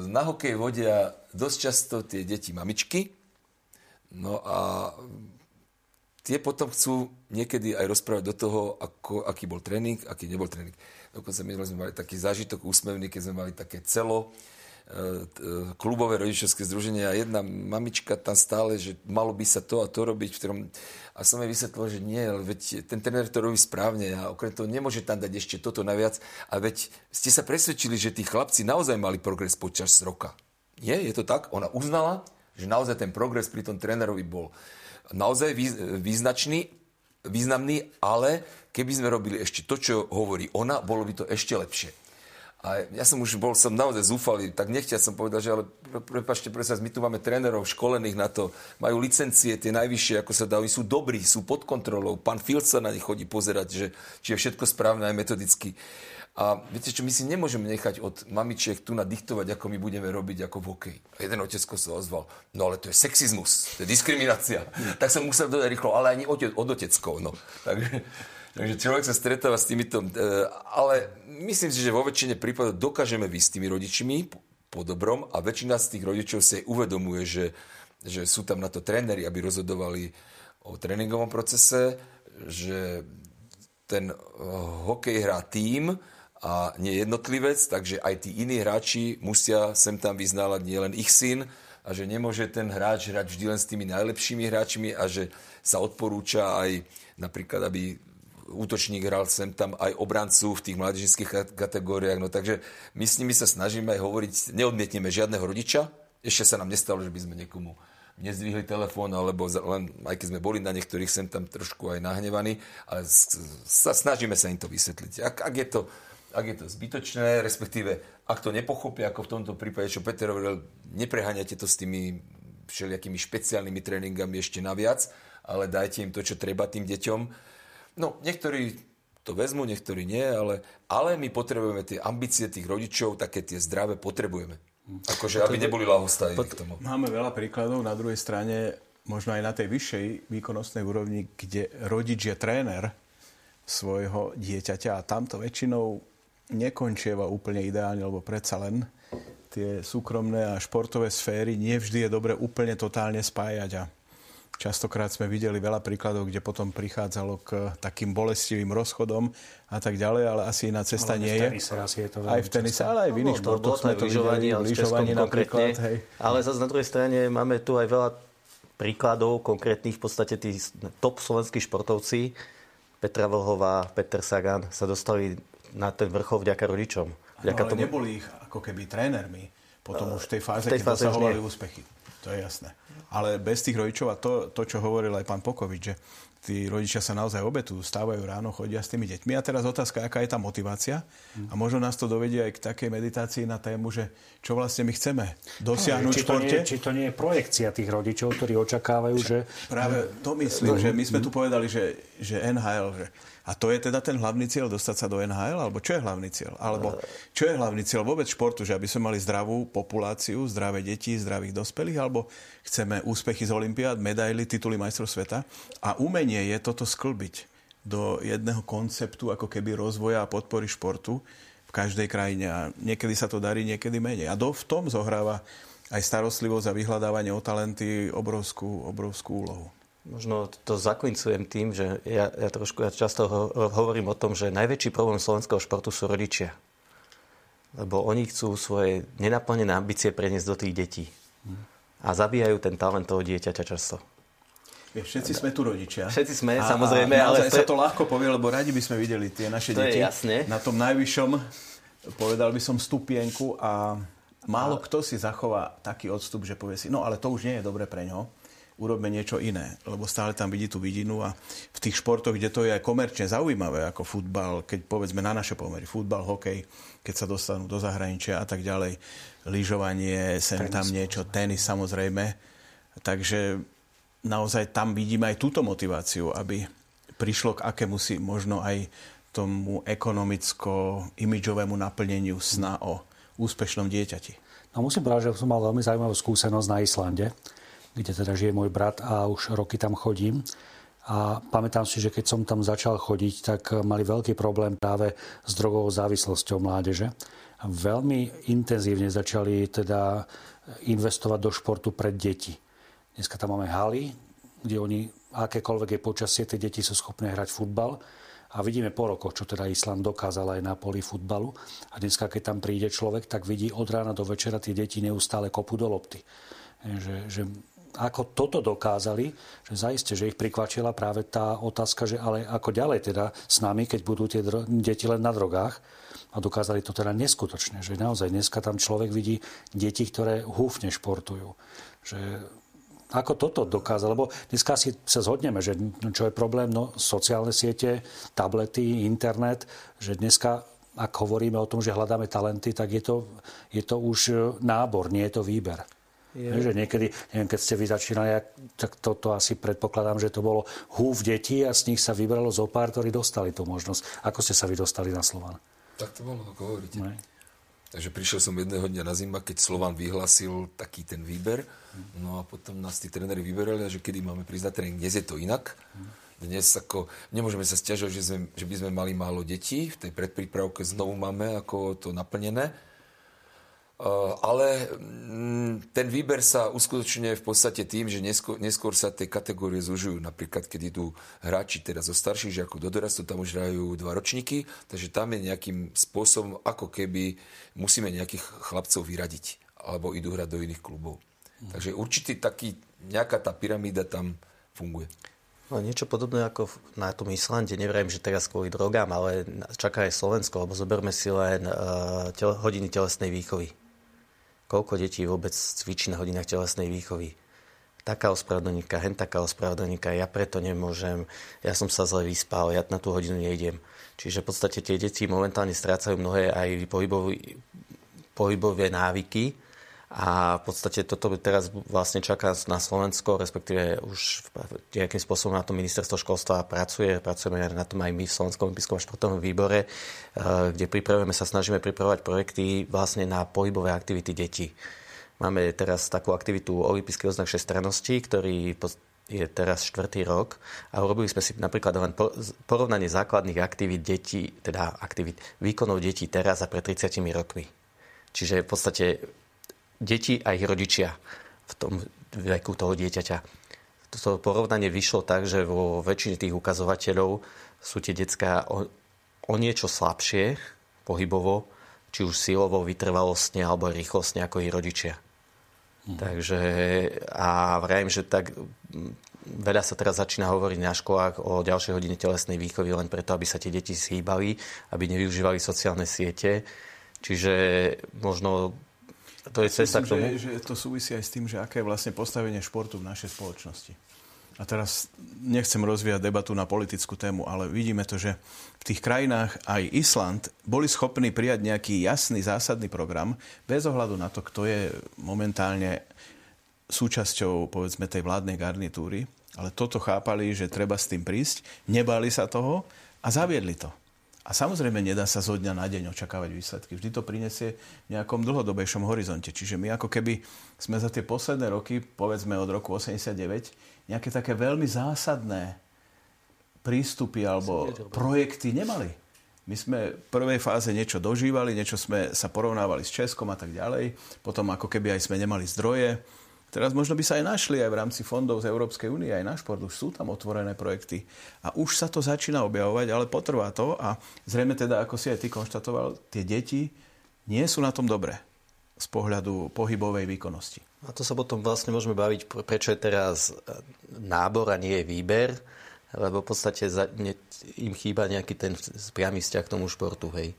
na hokej vodia dosť často tie deti mamičky, no a tie potom chcú niekedy aj rozprávať do toho, ako, aký bol tréning, aký nebol tréning. Dokonca my sme mali taký zážitok úsmevný, keď sme mali také celo, klubové rodičovské združenie a jedna mamička tam stále, že malo by sa to a to robiť. V ktorom... A som jej vysvetlil, že nie, veď ten tréner to robí správne a okrem toho nemôže tam dať ešte toto naviac. A veď ste sa presvedčili, že tí chlapci naozaj mali progres počas roka. Nie, je to tak? Ona uznala, že naozaj ten progres pri tom trénerovi bol naozaj význačný, významný, ale keby sme robili ešte to, čo hovorí ona, bolo by to ešte lepšie. A ja som už bol som naozaj zúfalý, tak nechťa som povedal, že ale prepačte, presne, my tu máme trénerov školených na to, majú licencie tie najvyššie, ako sa oni sú dobrí, sú pod kontrolou, pán Field sa na nich chodí pozerať, že či je všetko správne aj metodicky. A viete čo, my si nemôžeme nechať od mamičiek tu nadiktovať, ako my budeme robiť ako v hokeji. A jeden otecko sa ozval, no ale to je sexizmus, to je diskriminácia. (laughs) tak som musel dodať rýchlo, ale ani od, od oteckov. No. Takže, (laughs) takže človek sa stretáva s týmito, e, ale myslím si, že vo väčšine prípadov dokážeme výsť s tými rodičmi po dobrom a väčšina z tých rodičov si uvedomuje, že, že sú tam na to tréneri, aby rozhodovali o tréningovom procese, že ten eh, hokej hrá tým a nie jednotlivec, takže aj tí iní hráči musia sem tam vyznávať nielen ich syn a že nemôže ten hráč hrať vždy len s tými najlepšími hráčmi a že sa odporúča aj napríklad, aby útočník hral sem tam aj obrancu v tých mládežnických kategóriách. No takže my s nimi sa snažíme aj hovoriť, neodmietneme žiadneho rodiča. Ešte sa nám nestalo, že by sme niekomu nezdvihli telefón, alebo len, aj keď sme boli na niektorých sem tam trošku aj nahnevaní, ale sa, snažíme sa im to vysvetliť. Ak, ak, je to, ak je to zbytočné, respektíve ak to nepochopia, ako v tomto prípade, čo Peter hovoril, nepreháňate to s tými všelijakými špeciálnymi tréningami ešte naviac, ale dajte im to, čo treba tým deťom No, niektorí to vezmu, niektorí nie, ale, ale my potrebujeme tie ambície tých rodičov, také tie zdravé potrebujeme. Akože, aby neboli lahostajní k tomu.
Máme veľa príkladov na druhej strane, možno aj na tej vyššej výkonnostnej úrovni, kde rodič je tréner svojho dieťaťa a tamto väčšinou nekončieva úplne ideálne, lebo predsa len tie súkromné a športové sféry nevždy je dobre úplne totálne spájať a Častokrát sme videli veľa príkladov, kde potom prichádzalo k takým bolestivým rozchodom a tak ďalej, ale asi iná cesta ale nie je.
Asi je to
aj v tenise, ale aj v iných no, športoch sme to videli, v lyžovaní napríklad. Hej.
Ale zase na druhej strane máme tu aj veľa príkladov konkrétnych, v podstate tí top slovenskí športovci, Petra Vlhová, Peter Sagan, sa dostali na ten vrchol vďaka rodičom.
Vďaka no, ale tomu... neboli ich ako keby trénermi. Potom uh, už v tej fáze, v tej keď dosahovali úspechy. To je jasné. Ale bez tých rodičov a to, to, čo hovoril aj pán Pokovič, že tí rodičia sa naozaj obetujú, stávajú ráno, chodia s tými deťmi. A teraz otázka, aká je tá motivácia. A možno nás to dovedie aj k takej meditácii na tému, že čo vlastne my chceme dosiahnuť
či
v športe.
či to nie je projekcia tých rodičov, ktorí očakávajú, že...
Práve to myslím, že my sme tu povedali, že, že NHL, že a to je teda ten hlavný cieľ, dostať sa do NHL? Alebo čo je hlavný cieľ? Alebo čo je hlavný cieľ vôbec športu? Že aby sme mali zdravú populáciu, zdravé deti, zdravých dospelých? Alebo chceme úspechy z Olympiád, medaily, tituly majstrov sveta? A umenie je toto sklbiť do jedného konceptu ako keby rozvoja a podpory športu v každej krajine. A niekedy sa to darí, niekedy menej. A do, v tom zohráva aj starostlivosť a vyhľadávanie o talenty obrovskú, obrovskú úlohu.
Možno to zaklincujem tým, že ja, ja trošku ja často ho, hovorím o tom, že najväčší problém slovenského športu sú rodičia. Lebo oni chcú svoje nenaplnené ambície preniesť do tých detí. A zabíjajú ten talent toho dieťaťa často.
Všetci sme tu rodičia.
Všetci sme, a, samozrejme. A
ale sa to ľahko povie, lebo radi by sme videli tie naše
to
deti
je jasne.
na tom najvyššom, povedal by som, stupienku a málo a... kto si zachová taký odstup, že povie si, no ale to už nie je dobre pre ňo urobme niečo iné, lebo stále tam vidí tú vidinu a v tých športoch, kde to je aj komerčne zaujímavé, ako futbal, keď povedzme na naše pomery, futbal, hokej, keď sa dostanú do zahraničia a tak ďalej, lyžovanie, sem tenis. tam niečo, tenis samozrejme. Takže naozaj tam vidíme aj túto motiváciu, aby prišlo k akému si možno aj tomu ekonomicko-imidžovému naplneniu sna o úspešnom dieťati.
No musím povedať, že som mal veľmi zaujímavú skúsenosť na Islande kde teda žije môj brat a už roky tam chodím. A pamätám si, že keď som tam začal chodiť, tak mali veľký problém práve s drogovou závislosťou mládeže. Veľmi intenzívne začali teda investovať do športu pre deti. Dneska tam máme haly, kde oni, akékoľvek je počasie, tie deti sú schopné hrať futbal. A vidíme po rokoch, čo teda Island dokázal aj na poli futbalu. A dneska, keď tam príde človek, tak vidí od rána do večera tie deti neustále kopu do lopty. Že, že ako toto dokázali, že zaiste, že ich prikvačila práve tá otázka, že ale ako ďalej teda s nami, keď budú tie dro- deti len na drogách. A dokázali to teda neskutočne, že naozaj dneska tam človek vidí deti, ktoré húfne športujú. Že ako toto dokázal, lebo dneska si sa zhodneme, že čo je problém, no sociálne siete, tablety, internet, že dneska ak hovoríme o tom, že hľadáme talenty, tak je to, je to už nábor, nie je to výber. Je. Že niekedy, neviem, keď ste vy začínali, tak toto to asi predpokladám, že to bolo húf detí a z nich sa vybralo zo pár, ktorí dostali tú možnosť. Ako ste sa vy dostali na Slovan?
Tak to bolo, ako hovoríte. Ne? Takže prišiel som jedného dňa na zima, keď Slovan vyhlasil taký ten výber. No a potom nás tí tréneri vyberali, že kedy máme prísť na tréning. Dnes je to inak. Dnes ako, nemôžeme sa stiažovať, že, sme, že by sme mali málo detí. V tej predprípravke znovu máme ako to naplnené. Eh, ale mm, ten výber sa uskutočňuje v podstate tým, že neskôr, neskôr sa tie kategórie zužujú. Napríklad, keď idú hráči teraz zo starších žiakov do dorastu, tam už hrajú dva ročníky, takže tam je nejakým spôsobom, ako keby musíme nejakých chlapcov vyradiť, alebo idú hrať do iných klubov. Mm. Takže určitý taký, nejaká tá pyramída tam funguje.
No, niečo podobné ako na tom Islande. Neviem, že teraz kvôli drogám, ale čaká aj Slovensko, lebo zoberme si len uh, tel- hodiny telesnej výchovy koľko detí vôbec cvičí na hodinách telesnej výchovy. Taká ospravedlníka, hen taká ospravedlníka, ja preto nemôžem, ja som sa zle vyspal, ja na tú hodinu nejdem. Čiže v podstate tie deti momentálne strácajú mnohé aj pohybové, pohybové návyky, a v podstate toto teraz vlastne čaká na Slovensko, respektíve už nejakým spôsobom na to ministerstvo školstva pracuje. Pracujeme na tom aj my v Slovenskom olympijskom športovom výbore, eh, kde pripravujeme sa, snažíme pripravovať projekty vlastne na pohybové aktivity detí. Máme teraz takú aktivitu Olympijský oznak šestrannosti, ktorý je teraz štvrtý rok a urobili sme si napríklad len porovnanie základných aktivít detí, teda aktivít výkonov detí teraz a pred 30 rokmi. Čiže v podstate deti a ich rodičia v tom veku toho dieťaťa. To porovnanie vyšlo tak, že vo väčšine tých ukazovateľov sú tie detská o, o niečo slabšie pohybovo, či už silovo, vytrvalostne alebo rýchlostne ako ich rodičia. Hmm. Takže a vrajím, že tak veľa sa teraz začína hovoriť na školách o ďalšej hodine telesnej výchovy len preto, aby sa tie deti schýbali, aby nevyužívali sociálne siete. Čiže možno to je cesta
Myslím, k tomu. Že, že to súvisí aj s tým, že aké je vlastne postavenie športu v našej spoločnosti. a teraz nechcem rozvíjať debatu na politickú tému, ale vidíme to, že v tých krajinách aj Island boli schopní prijať nejaký jasný, zásadný program bez ohľadu na to, kto je momentálne súčasťou, povedzme, tej vládnej garnitúry. Ale toto chápali, že treba s tým prísť, nebali sa toho a zaviedli to. A samozrejme nedá sa zo dňa na deň očakávať výsledky. Vždy to prinesie v nejakom dlhodobejšom horizonte. Čiže my ako keby sme za tie posledné roky, povedzme od roku 89, nejaké také veľmi zásadné prístupy alebo projekty nemali. My sme v prvej fáze niečo dožívali, niečo sme sa porovnávali s Českom a tak ďalej. Potom ako keby aj sme nemali zdroje. Teraz možno by sa aj našli aj v rámci fondov z Európskej únie, aj na šport. Už sú tam otvorené projekty. A už sa to začína objavovať, ale potrvá to. A zrejme teda, ako si aj ty konštatoval, tie deti nie sú na tom dobre z pohľadu pohybovej výkonnosti.
A to sa potom vlastne môžeme baviť, prečo je teraz nábor a nie je výber, lebo v podstate im chýba nejaký ten priamy vzťah k tomu športu, hej.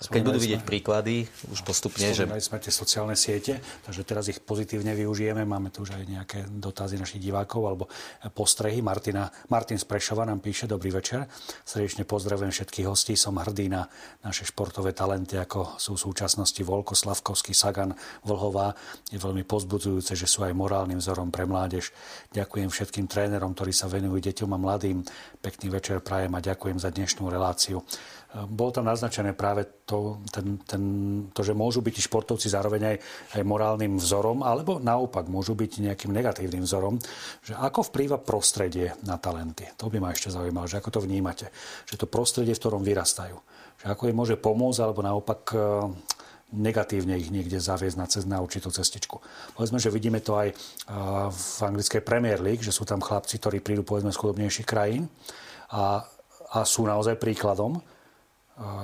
Keď budú vidieť príklady už postupne, že...
sme tie sociálne siete, takže teraz ich pozitívne využijeme. Máme tu už aj nejaké dotazy našich divákov alebo postrehy. Martina, Martin z Prešova nám píše, dobrý večer. Srdečne pozdravujem všetkých hostí. Som hrdý na naše športové talenty, ako sú v súčasnosti Volko, Slavkovský, Sagan, Vlhová. Je veľmi pozbudzujúce, že sú aj morálnym vzorom pre mládež. Ďakujem všetkým trénerom, ktorí sa venujú deťom a mladým. Pekný večer prajem a ďakujem za dnešnú reláciu. Bolo tam naznačené práve to, ten, ten, to že môžu byť športovci zároveň aj, aj morálnym vzorom, alebo naopak môžu byť nejakým negatívnym vzorom. Že ako vplýva prostredie na talenty? To by ma ešte zaujímalo, že ako to vnímate. Že to prostredie, v ktorom vyrastajú. Že ako im môže pomôcť, alebo naopak e, negatívne ich niekde zaviesť na, cez, na určitú cestičku. Povedzme, že vidíme to aj e, v anglickej Premier League, že sú tam chlapci, ktorí prídu povedzme z chudobnejších krajín a, a sú naozaj príkladom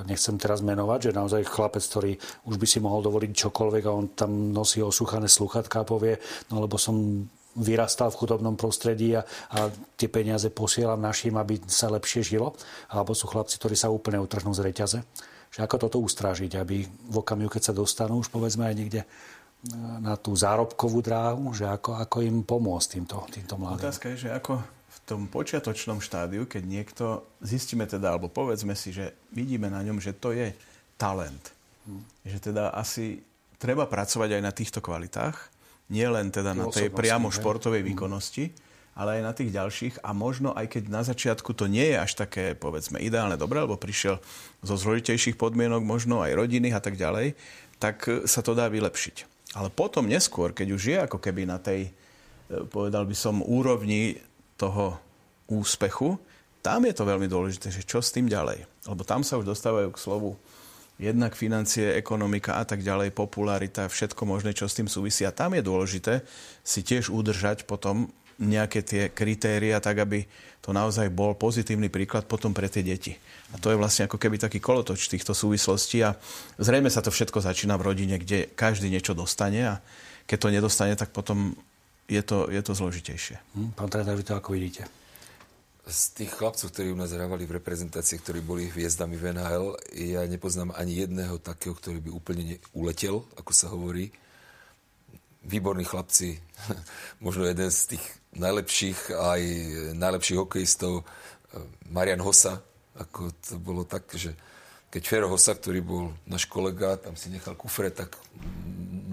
nechcem teraz menovať, že naozaj chlapec, ktorý už by si mohol dovoliť čokoľvek a on tam nosí osúchané sluchatka a povie, no lebo som vyrastal v chudobnom prostredí a, a tie peniaze posielam našim, aby sa lepšie žilo. Alebo sú chlapci, ktorí sa úplne utrhnú z reťaze. Že ako toto ustrážiť, aby v okamihu, keď sa dostanú už povedzme aj niekde e, na tú zárobkovú dráhu, že ako, ako im pomôcť týmto, týmto mladým.
Otázka je, že ako tom počiatočnom štádiu, keď niekto, zistíme teda, alebo povedzme si, že vidíme na ňom, že to je talent. Hmm. Že teda asi treba pracovať aj na týchto kvalitách, nie len teda na tej priamo športovej hmm. výkonnosti, ale aj na tých ďalších a možno aj keď na začiatku to nie je až také, povedzme, ideálne dobre, lebo prišiel zo zložitejších podmienok, možno aj rodinných a tak ďalej, tak sa to dá vylepšiť. Ale potom neskôr, keď už je ako keby na tej, eh, povedal by som, úrovni toho úspechu, tam je to veľmi dôležité, že čo s tým ďalej. Lebo tam sa už dostávajú k slovu jednak financie, ekonomika a tak ďalej, popularita, všetko možné, čo s tým súvisí. A tam je dôležité si tiež udržať potom nejaké tie kritéria, tak aby to naozaj bol pozitívny príklad potom pre tie deti. A to je vlastne ako keby taký kolotoč týchto súvislostí a zrejme sa to všetko začína v rodine, kde každý niečo dostane a keď to nedostane, tak potom je to, je to zložitejšie.
Hm, pán tréner, vy to ako vidíte?
Z tých chlapcov, ktorí u nás hrávali v reprezentácii, ktorí boli hviezdami v NHL, ja nepoznám ani jedného takého, ktorý by úplne uletel, ako sa hovorí. Výborní chlapci, (laughs) možno jeden z tých najlepších, aj najlepších hokejistov, Marian Hosa, ako to bolo tak, že keď Fero Hosa, ktorý bol náš kolega, tam si nechal kufre, tak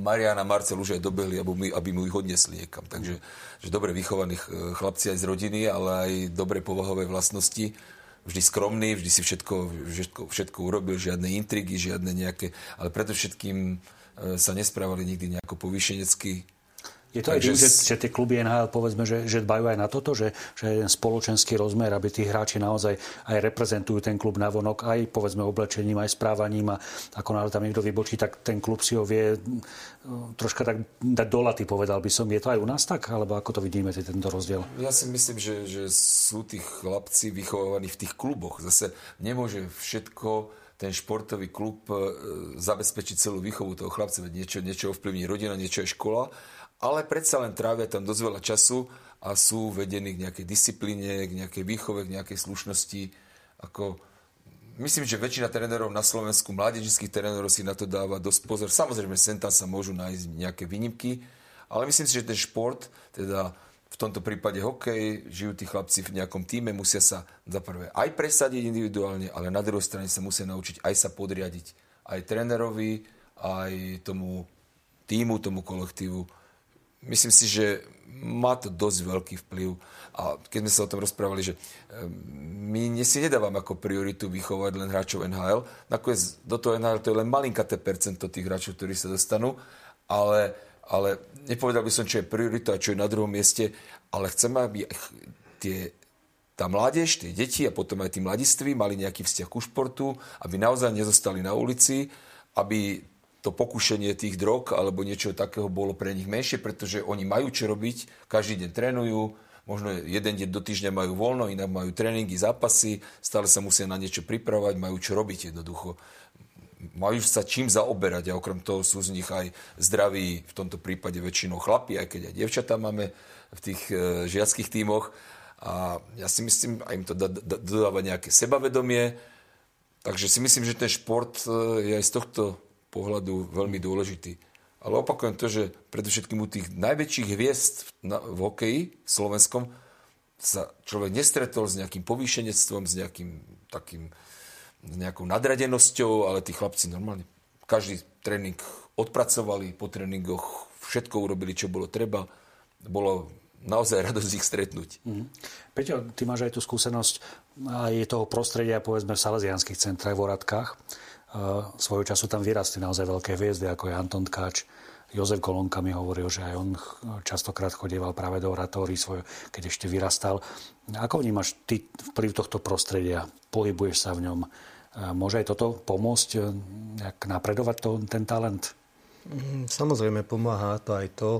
Marian a Marcel už aj dobehli, aby, my, aby mu ich odnesli niekam. Takže že dobre vychovaní chlapci aj z rodiny, ale aj dobre povahové vlastnosti. Vždy skromný, vždy si všetko, všetko, všetko urobil, žiadne intrigy, žiadne nejaké... Ale predovšetkým e, sa nesprávali nikdy nejako povýšenecky
je to Takže... aj tým, že, že tie kluby NHL povedzme, že, že dbajú aj na toto, že, že je spoločenský rozmer, aby tí hráči naozaj aj reprezentujú ten klub na vonok, aj povedzme oblečením, aj správaním a ako náhle tam niekto vybočí, tak ten klub si ho vie mm, troška tak dať do laty, povedal by som. Je to aj u nás tak? Alebo ako to vidíme, tento rozdiel?
Ja si myslím, že, že sú tí chlapci vychovávaní v tých kluboch. Zase nemôže všetko ten športový klub e, zabezpečiť celú výchovu toho chlapca. Niečo, niečo ovplyvní rodina, niečo je škola ale predsa len trávia tam dosť veľa času a sú vedení k nejakej disciplíne, k nejakej výchove, k nejakej slušnosti. Ako, myslím, že väčšina trénerov na Slovensku, mládežnických trénerov si na to dáva dosť pozor. Samozrejme, sem tam sa môžu nájsť nejaké výnimky, ale myslím si, že ten šport, teda v tomto prípade hokej, žijú tí chlapci v nejakom týme, musia sa za prvé aj presadiť individuálne, ale na druhej strane sa musia naučiť aj sa podriadiť aj trénerovi, aj tomu týmu, tomu kolektívu. Myslím si, že má to dosť veľký vplyv. A keď sme sa o tom rozprávali, že my si nedávame ako prioritu vychovať len hráčov NHL. Nakoniec do toho NHL to je len malinkaté percento tých hráčov, ktorí sa dostanú, ale, ale nepovedal by som, čo je priorita a čo je na druhom mieste, ale chceme, aby tie, tá mládež, tie deti a potom aj tí mladiství mali nejaký vzťah ku športu, aby naozaj nezostali na ulici, aby to pokušenie tých drog alebo niečo takého bolo pre nich menšie, pretože oni majú čo robiť, každý deň trénujú, možno jeden deň do týždňa majú voľno, inak majú tréningy, zápasy, stále sa musia na niečo pripravať, majú čo robiť jednoducho. Majú sa čím zaoberať a okrem toho sú z nich aj zdraví, v tomto prípade väčšinou chlapi, aj keď aj dievčatá máme v tých e, žiackých tímoch. A ja si myslím, aj im to dodáva nejaké sebavedomie, takže si myslím, že ten šport e, je aj z tohto pohľadu veľmi dôležitý. Ale opakujem to, že predovšetkým u tých najväčších hviezd v, v hokeji v slovenskom sa človek nestretol s nejakým povýšenectvom, s nejakým takým, s nejakou nadradenosťou, ale tí chlapci normálne každý tréning odpracovali, po tréningoch všetko urobili, čo bolo treba. Bolo naozaj radosť ich stretnúť. Mm.
Peťo, ty máš aj tú skúsenosť aj toho prostredia, povedzme, v salesianských centrách v Oradkách svojho času tam vyrastli naozaj veľké hviezdy, ako je Anton Tkáč. Jozef Kolonka mi hovoril, že aj on častokrát chodieval práve do oratórií svoj, keď ešte vyrastal. Ako vnímaš ty vplyv tohto prostredia? Pohybuješ sa v ňom? Môže aj toto pomôcť e, nejak napredovať to, ten talent?
Mm, samozrejme, pomáha to aj to.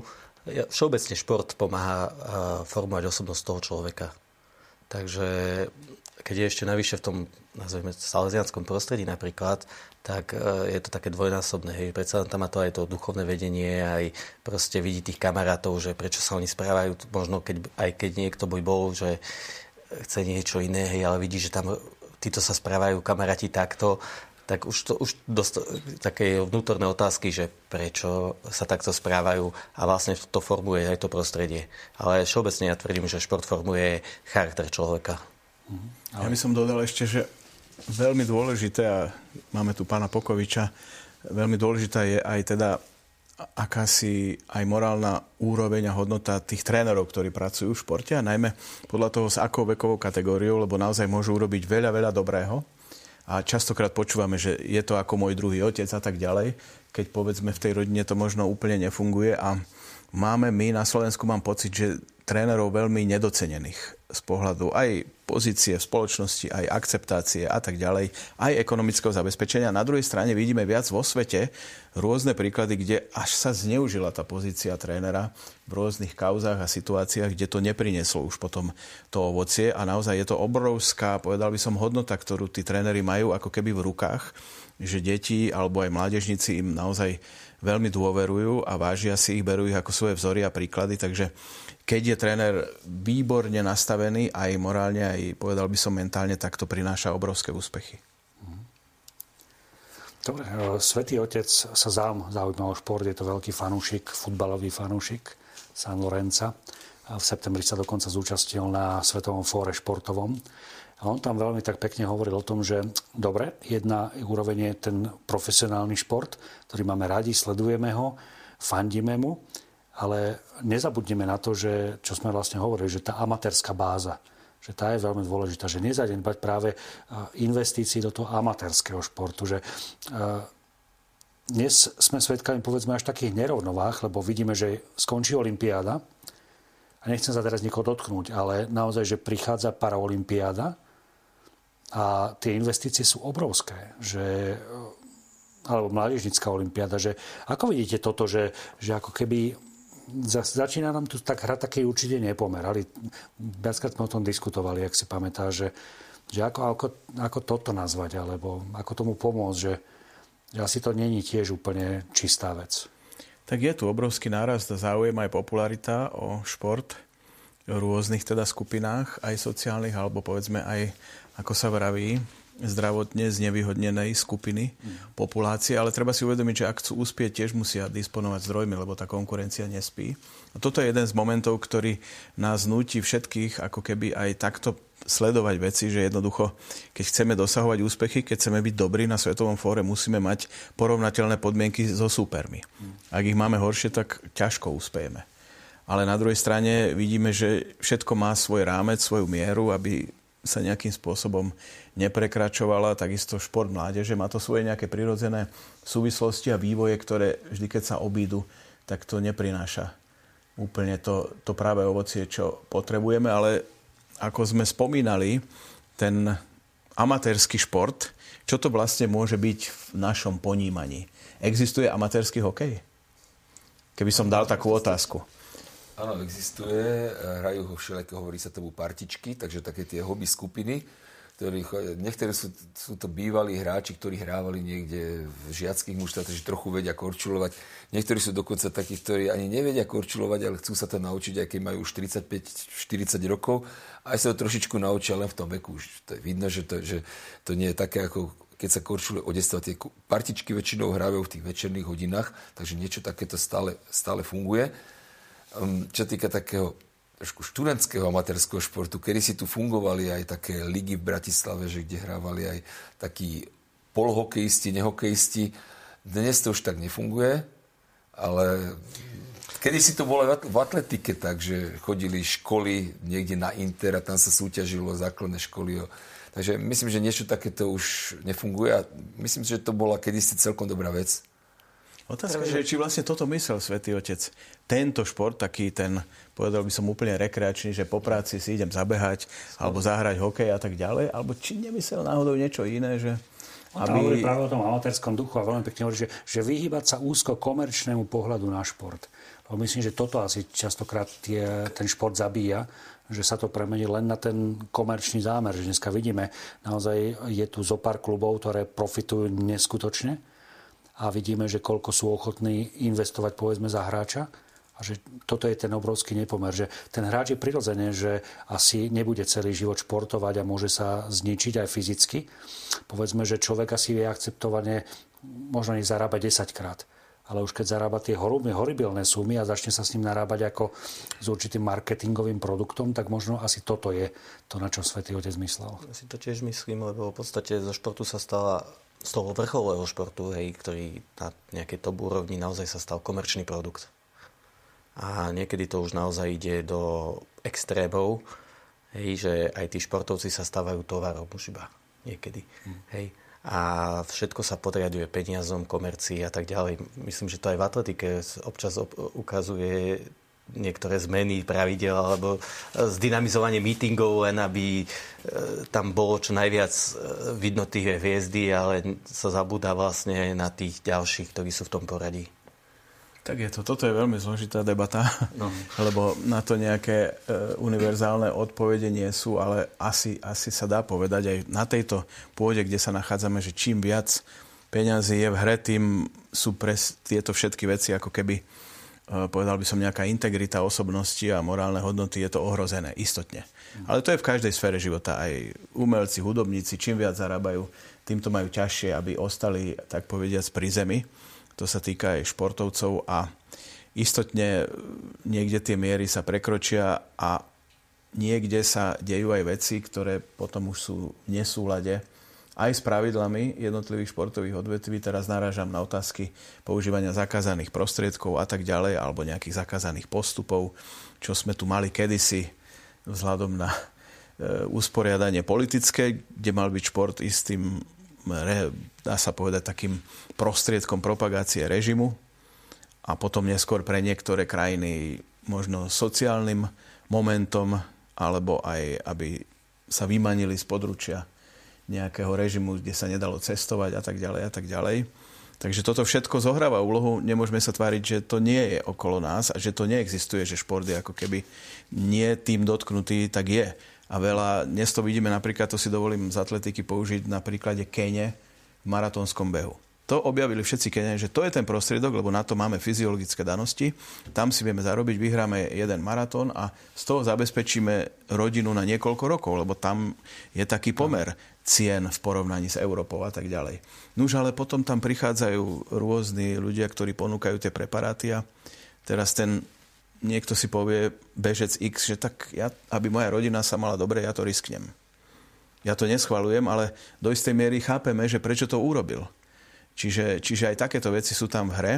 Všeobecne šport pomáha formovať osobnosť toho človeka. Takže keď je ešte navyše v tom, nazveme, salesianskom prostredí napríklad, tak e, je to také dvojnásobné. Hej. Predsa tam má to aj to duchovné vedenie, aj proste vidí tých kamarátov, že prečo sa oni správajú, možno keď, aj keď niekto by bol, že chce niečo iné, hej, ale vidí, že tam títo sa správajú kamaráti takto, tak už to už dosť také vnútorné otázky, že prečo sa takto správajú a vlastne to formuje aj to prostredie. Ale všeobecne ja tvrdím, že šport formuje charakter človeka.
Ale... Ja by som dodal ešte, že veľmi dôležité, a máme tu pána Pokoviča, veľmi dôležitá je aj teda akási aj morálna úroveň a hodnota tých trénerov, ktorí pracujú v športe a najmä podľa toho, s akou vekovou kategóriou, lebo naozaj môžu urobiť veľa, veľa dobrého. A častokrát počúvame, že je to ako môj druhý otec a tak ďalej, keď povedzme v tej rodine to možno úplne nefunguje a máme my na Slovensku, mám pocit, že trénerov veľmi nedocenených z pohľadu aj pozície v spoločnosti, aj akceptácie a tak ďalej, aj ekonomického zabezpečenia. Na druhej strane vidíme viac vo svete rôzne príklady, kde až sa zneužila tá pozícia trénera v rôznych kauzách a situáciách, kde to neprineslo už potom to ovocie a naozaj je to obrovská, povedal by som, hodnota, ktorú tí tréneri majú ako keby v rukách, že deti alebo aj mládežníci im naozaj veľmi dôverujú a vážia si ich, berú ich ako svoje vzory a príklady, takže keď je tréner výborne nastavený, aj morálne, aj povedal by som mentálne, tak to prináša obrovské úspechy.
Dobre, e, Svetý Otec sa zám zaujímal o šport, je to veľký fanúšik, futbalový fanúšik San Lorenza. V septembri sa dokonca zúčastnil na Svetovom fóre športovom. A on tam veľmi tak pekne hovoril o tom, že dobre, jedna úroveň je ten profesionálny šport, ktorý máme radi, sledujeme ho, fandíme mu, ale nezabudneme na to, že, čo sme vlastne hovorili, že tá amatérska báza, že tá je veľmi dôležitá, že nezanedbať práve investícií do toho amatérskeho športu, že dnes sme svedkami povedzme až takých nerovnovách, lebo vidíme, že skončí Olympiáda. A nechcem sa teraz niekoho dotknúť, ale naozaj, že prichádza Paraolympiáda a tie investície sú obrovské, že alebo mládežnická olimpiáda, že ako vidíte toto, že, že ako keby začína nám tu tak hrať taký určite nepomer. Ale viackrát sme o tom diskutovali, ak si pamätá, že, že ako, ako, ako toto nazvať, alebo ako tomu pomôcť, že, že asi to není tiež úplne čistá vec.
Tak je tu obrovský nárast záujem aj popularita o šport v rôznych teda skupinách, aj sociálnych, alebo povedzme aj, ako sa vraví, zdravotne znevýhodnenej skupiny populácie, ale treba si uvedomiť, že ak chcú uspieť, tiež musia disponovať zdrojmi, lebo tá konkurencia nespí. A toto je jeden z momentov, ktorý nás nutí všetkých ako keby aj takto sledovať veci, že jednoducho, keď chceme dosahovať úspechy, keď chceme byť dobrí na svetovom fóre, musíme mať porovnateľné podmienky so súpermi. Ak ich máme horšie, tak ťažko uspejeme. Ale na druhej strane vidíme, že všetko má svoj rámec, svoju mieru, aby sa nejakým spôsobom neprekračovala. Takisto šport mládeže má to svoje nejaké prirodzené súvislosti a vývoje, ktoré vždy, keď sa obídu, tak to neprináša úplne to, to práve ovocie, čo potrebujeme. Ale ako sme spomínali, ten amatérsky šport, čo to vlastne môže byť v našom ponímaní? Existuje amatérsky hokej? Keby som dal takú otázku.
Áno, existuje. Hrajú ho všelijaké, hovorí sa tomu partičky, takže také tie hobby skupiny, ktorí, niektorí sú, sú to bývalí hráči, ktorí hrávali niekde v žiackých mužstvách, takže trochu vedia korčulovať. Niektorí sú dokonca takí, ktorí ani nevedia korčulovať, ale chcú sa to naučiť, aj keď majú už 35-40 rokov. Aj sa to trošičku naučia len v tom veku. Už to je vidno, že to, že to nie je také, ako keď sa korčuluje o Tie partičky väčšinou hrávajú v tých večerných hodinách, takže niečo takéto stále, stále funguje. Um, čo týka takého trošku študentského amatérského športu, kedy si tu fungovali aj také ligy v Bratislave, že kde hrávali aj takí polhokejisti, nehokejisti. Dnes to už tak nefunguje, ale kedy si to bolo v atletike tak, že chodili školy niekde na Inter a tam sa súťažilo základné školy. Takže myslím, že niečo takéto už nefunguje a myslím, že to bola kedysi celkom dobrá vec.
Otázka je, či vlastne toto myslel Svetý Otec. Tento šport, taký ten, povedal by som úplne rekreačný, že po práci si idem zabehať, alebo zahrať hokej a tak ďalej, alebo či nemyslel náhodou niečo iné, že...
On aby... hovorí práve o tom amatérskom duchu a veľmi pekne hovorí, že, že vyhýbať sa úzko komerčnému pohľadu na šport. Lebo myslím, že toto asi častokrát tie, ten šport zabíja, že sa to premení len na ten komerčný zámer. Že dneska vidíme, naozaj je tu zo pár klubov, ktoré profitujú neskutočne a vidíme, že koľko sú ochotní investovať povedzme za hráča a že toto je ten obrovský nepomer, že ten hráč je prirodzené, že asi nebude celý život športovať a môže sa zničiť aj fyzicky. Povedzme, že človek asi vie akceptovane možno ich zarábať 10 krát. Ale už keď zarába tie horibilné sumy a začne sa s ním narábať ako s určitým marketingovým produktom, tak možno asi toto je to, na čo Svetý Otec myslel.
Ja si to tiež myslím, lebo v podstate zo športu sa stala z toho vrcholového športu, hej, ktorý na nejakej top úrovni naozaj sa stal komerčný produkt. A niekedy to už naozaj ide do extrémov, hej, že aj tí športovci sa stávajú tovarom už iba niekedy. Hmm. Hej. A všetko sa podriaduje peniazom, komercii a tak ďalej. Myslím, že to aj v atletike občas ukazuje niektoré zmeny pravidel alebo e, zdynamizovanie mítingov, len aby e, tam bolo čo najviac e, vidno tých hviezdy, ale sa zabúda vlastne na tých ďalších, ktorí sú v tom poradí.
Tak je to. Toto je veľmi zložitá debata, no. (laughs) lebo na to nejaké e, univerzálne odpovede nie sú, ale asi, asi sa dá povedať aj na tejto pôde, kde sa nachádzame, že čím viac peňazí je v hre, tým sú pre tieto všetky veci ako keby povedal by som, nejaká integrita osobnosti a morálne hodnoty, je to ohrozené, istotne. Ale to je v každej sfére života. Aj umelci, hudobníci, čím viac zarábajú, tým to majú ťažšie, aby ostali, tak povediac, pri zemi. To sa týka aj športovcov a istotne niekde tie miery sa prekročia a niekde sa dejú aj veci, ktoré potom už sú v nesúlade aj s pravidlami jednotlivých športových odvetví. Teraz narážam na otázky používania zakázaných prostriedkov a tak ďalej, alebo nejakých zakázaných postupov, čo sme tu mali kedysi vzhľadom na e, usporiadanie politické, kde mal byť šport istým, dá sa povedať, takým prostriedkom propagácie režimu a potom neskôr pre niektoré krajiny možno sociálnym momentom, alebo aj aby sa vymanili z područia nejakého režimu, kde sa nedalo cestovať a tak ďalej a tak ďalej. Takže toto všetko zohráva úlohu. Nemôžeme sa tváriť, že to nie je okolo nás a že to neexistuje, že šport je ako keby nie tým dotknutý, tak je. A veľa, dnes to vidíme napríklad, to si dovolím z atletiky použiť na príklade Kene v maratónskom behu. To objavili všetci Keniani, že to je ten prostriedok, lebo na to máme fyziologické danosti. Tam si vieme zarobiť, vyhráme jeden maratón a z toho zabezpečíme rodinu na niekoľko rokov, lebo tam je taký pomer cien v porovnaní s Európou a tak ďalej. Nuž, ale potom tam prichádzajú rôzni ľudia, ktorí ponúkajú tie preparáty a teraz ten niekto si povie, bežec X, že tak ja, aby moja rodina sa mala dobre, ja to risknem. Ja to neschvalujem, ale do istej miery chápeme, že prečo to urobil. Čiže, čiže aj takéto veci sú tam v hre.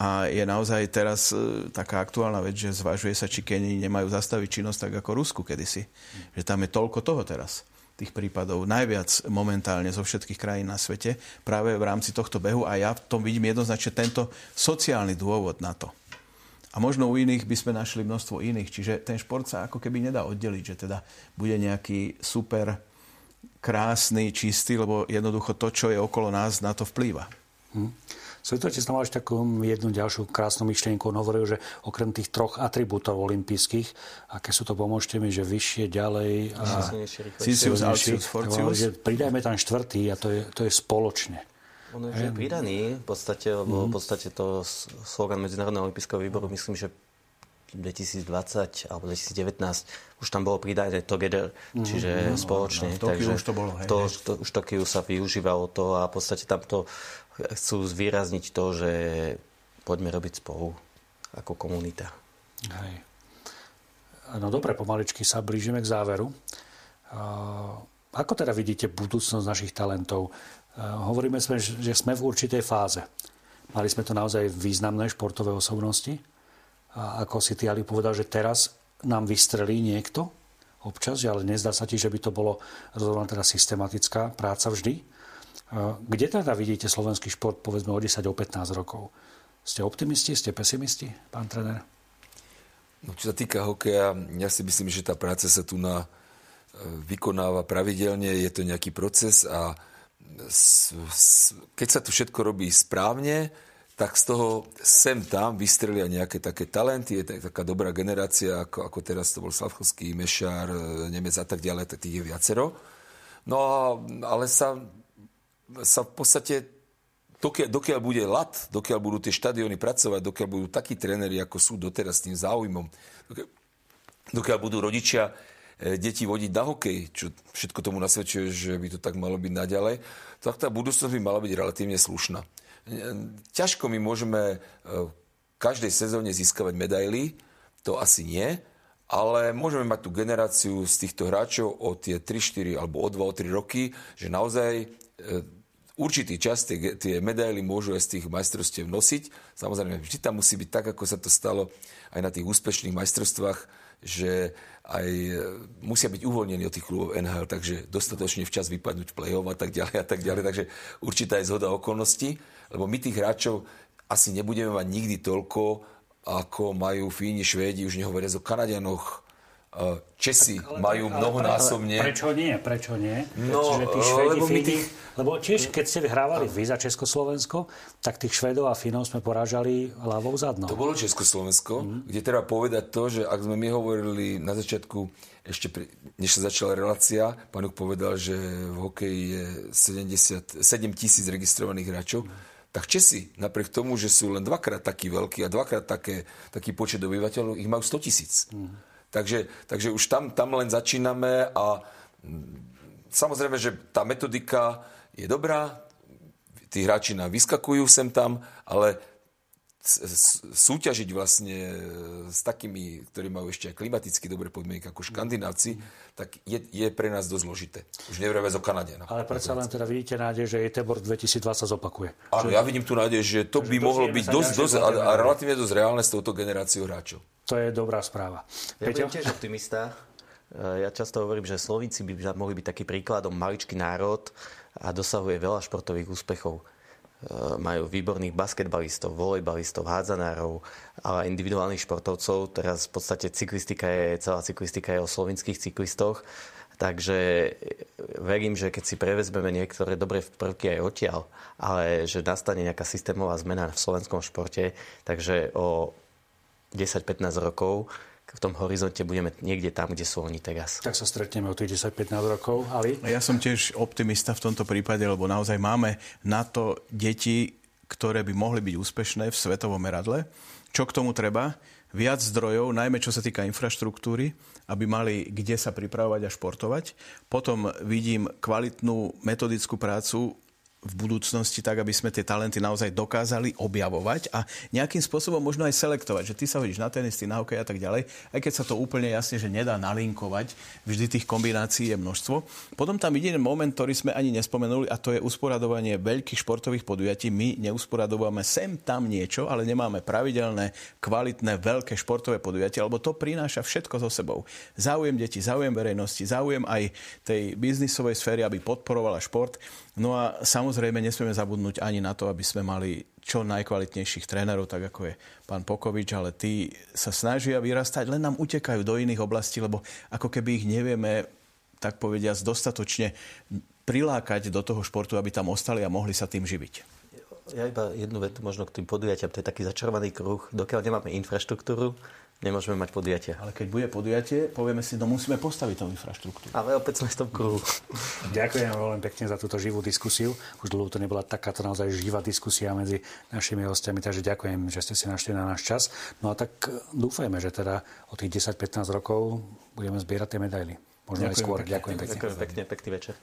A je naozaj teraz e, taká aktuálna vec, že zvažuje sa, či Kenii nemajú zastaviť činnosť tak ako Rusku kedysi. Že tam je toľko toho teraz tých prípadov najviac momentálne zo všetkých krajín na svete práve v rámci tohto behu a ja v tom vidím jednoznačne tento sociálny dôvod na to. A možno u iných by sme našli množstvo iných. Čiže ten šport sa ako keby nedá oddeliť, že teda bude nejaký super krásny, čistý, lebo jednoducho to, čo je okolo nás, na to vplýva. Hm.
Svetotec tam ešte takú jednu ďalšiu krásnu myšlienku. On hovoril, že okrem tých troch atribútov olympijských, aké sú to, pomôžte mi, že vyššie, ďalej a
Forcius.
Pridajme tam štvrtý a to je, to je spoločne.
On je pridaný v podstate, lebo mm. v podstate to slogan Medzinárodného olympijského výboru, myslím, že 2020 alebo 2019 už tam bolo pridané together, mm, čiže mm, spoločne.
No, v takže už to bolo, hej,
to, to, už Tokiu sa využívalo to a v podstate tam to chcú zvýrazniť to, že poďme robiť spolu ako komunita. Hej.
No dobre, pomaličky sa blížime k záveru. Ako teda vidíte budúcnosť našich talentov? Hovoríme sme, že sme v určitej fáze. Mali sme to naozaj významné športové osobnosti. A ako si ty, Ali, povedal, že teraz nám vystrelí niekto občas, ale nezdá sa ti, že by to bolo rozhodná teda systematická práca vždy. Kde teda vidíte slovenský šport povedzme o 10, o 15 rokov? Ste optimisti, ste pesimisti, pán tréner?
No, čo sa týka hokeja, ja si myslím, že tá práca sa tu na, e, vykonáva pravidelne, je to nejaký proces a s, s, keď sa to všetko robí správne, tak z toho sem tam vystrelia nejaké také talenty, je taká dobrá generácia, ako, ako teraz to bol Slavkovský, Mešár, e, Nemec a tak ďalej, tak tých je viacero. No ale sa sa v podstate, dokiaľ, dokiaľ bude lat, dokiaľ budú tie štadióny pracovať, dokiaľ budú takí tréneri, ako sú doteraz s tým záujmom, dokiaľ, dokiaľ budú rodičia e, deti vodiť na hokej, čo všetko tomu nasvedčuje, že by to tak malo byť naďalej, tak tá budúcnosť by mala byť relatívne slušná. E, ťažko my môžeme e, v každej sezóne získavať medaily, to asi nie, ale môžeme mať tú generáciu z týchto hráčov o tie 3, 4 alebo o 2, o 3 roky, že naozaj určitý čas tie, tie medaily môžu aj z tých majstrovstiev nosiť. Samozrejme, vždy tam musí byť tak, ako sa to stalo aj na tých úspešných majstrovstvách, že aj e, musia byť uvoľnení od tých klubov NHL, takže dostatočne včas vypadnúť play-off a tak ďalej a tak ďalej. Takže určitá je zhoda okolností, lebo my tých hráčov asi nebudeme mať nikdy toľko, ako majú Fíni, Švédi, už nehovoria o Kanadianoch, Česi ale, majú mnohonásobne.
Ale prečo nie? Prečo nie? No, Čiže tí Švedi, lebo, Fíni, tých... lebo tiež, keď ste vyhrávali vy za Československo, tak tých Švedov a Fínov sme porážali hlavou zadnou.
To bolo Československo, mm. kde treba povedať to, že ak sme my hovorili na začiatku, ešte pri, než sa začala relácia, pán povedal, že v hokeji je 70, 7 tisíc registrovaných hráčov. Mm. Tak Česi, napriek tomu, že sú len dvakrát takí veľkí a dvakrát také, taký počet obyvateľov, ich majú 100 tisíc. Mm. Takže, takže už tam, tam len začíname a samozrejme, že tá metodika je dobrá, tí hráči nám vyskakujú sem tam, ale súťažiť vlastne s takými, ktorí majú ešte aj klimaticky dobré podmienky ako škandinávci, tak je, je pre nás dosť zložité. Už nevrieme o Kanade.
Ale predsa len teda vidíte nádej, že Etebor 2002 sa zopakuje.
Áno, ja vidím tu nádej, že to by mohlo byť dosť, dosť a, a relatívne dosť reálne s touto generáciou hráčov.
To je dobrá správa.
Ja Peťo? tiež optimista. E, ja často hovorím, že Slovíci by mohli byť taký príkladom maličký národ a dosahuje veľa športových úspechov. E, majú výborných basketbalistov, volejbalistov, hádzanárov, ale individuálnych športovcov. Teraz v podstate cyklistika je, celá cyklistika je o slovinských cyklistoch. Takže verím, že keď si prevezmeme niektoré dobré prvky aj odtiaľ, ale že nastane nejaká systémová zmena v slovenskom športe, takže o 10-15 rokov v tom horizonte budeme niekde tam, kde sú oni teraz.
Tak sa stretneme o tých 10-15 rokov. Ali?
Ja som tiež optimista v tomto prípade, lebo naozaj máme na to deti, ktoré by mohli byť úspešné v svetovom meradle. Čo k tomu treba? viac zdrojov, najmä čo sa týka infraštruktúry, aby mali kde sa pripravovať a športovať. Potom vidím kvalitnú metodickú prácu v budúcnosti tak, aby sme tie talenty naozaj dokázali objavovať a nejakým spôsobom možno aj selektovať, že ty sa hodíš na tenis, ty na hokej a tak ďalej, aj keď sa to úplne jasne, že nedá nalinkovať, vždy tých kombinácií je množstvo. Potom tam ide moment, ktorý sme ani nespomenuli a to je usporadovanie veľkých športových podujatí. My neusporadovame sem tam niečo, ale nemáme pravidelné, kvalitné, veľké športové podujatie, lebo to prináša všetko so sebou. Záujem detí, záujem verejnosti, záujem aj tej biznisovej sféry, aby podporovala šport. No a samozrejme nesmieme zabudnúť ani na to, aby sme mali čo najkvalitnejších trénerov, tak ako je pán Pokovič, ale tí sa snažia vyrastať, len nám utekajú do iných oblastí, lebo ako keby ich nevieme, tak povediať, dostatočne prilákať do toho športu, aby tam ostali a mohli sa tým živiť.
Ja iba jednu vetu možno k tým podujatiam. To je taký začarovaný kruh. Dokiaľ nemáme infraštruktúru, nemôžeme mať podujatie.
Ale keď bude podujatie, povieme si, no musíme postaviť tú infraštruktúru.
Ale opäť sme v tom kruhu. (laughs)
Ďakujem veľmi pekne za túto živú diskusiu. Už dlho to nebola takáto naozaj živá diskusia medzi našimi hostiami, takže ďakujem, že ste si našli na náš čas. No a tak e, dúfajme, že teda o tých 10-15 rokov budeme zbierať tie medaily. Možno ďakujem aj skôr. Pekne.
Ďakujem pekne. Ďakujem pekne, pekný večer.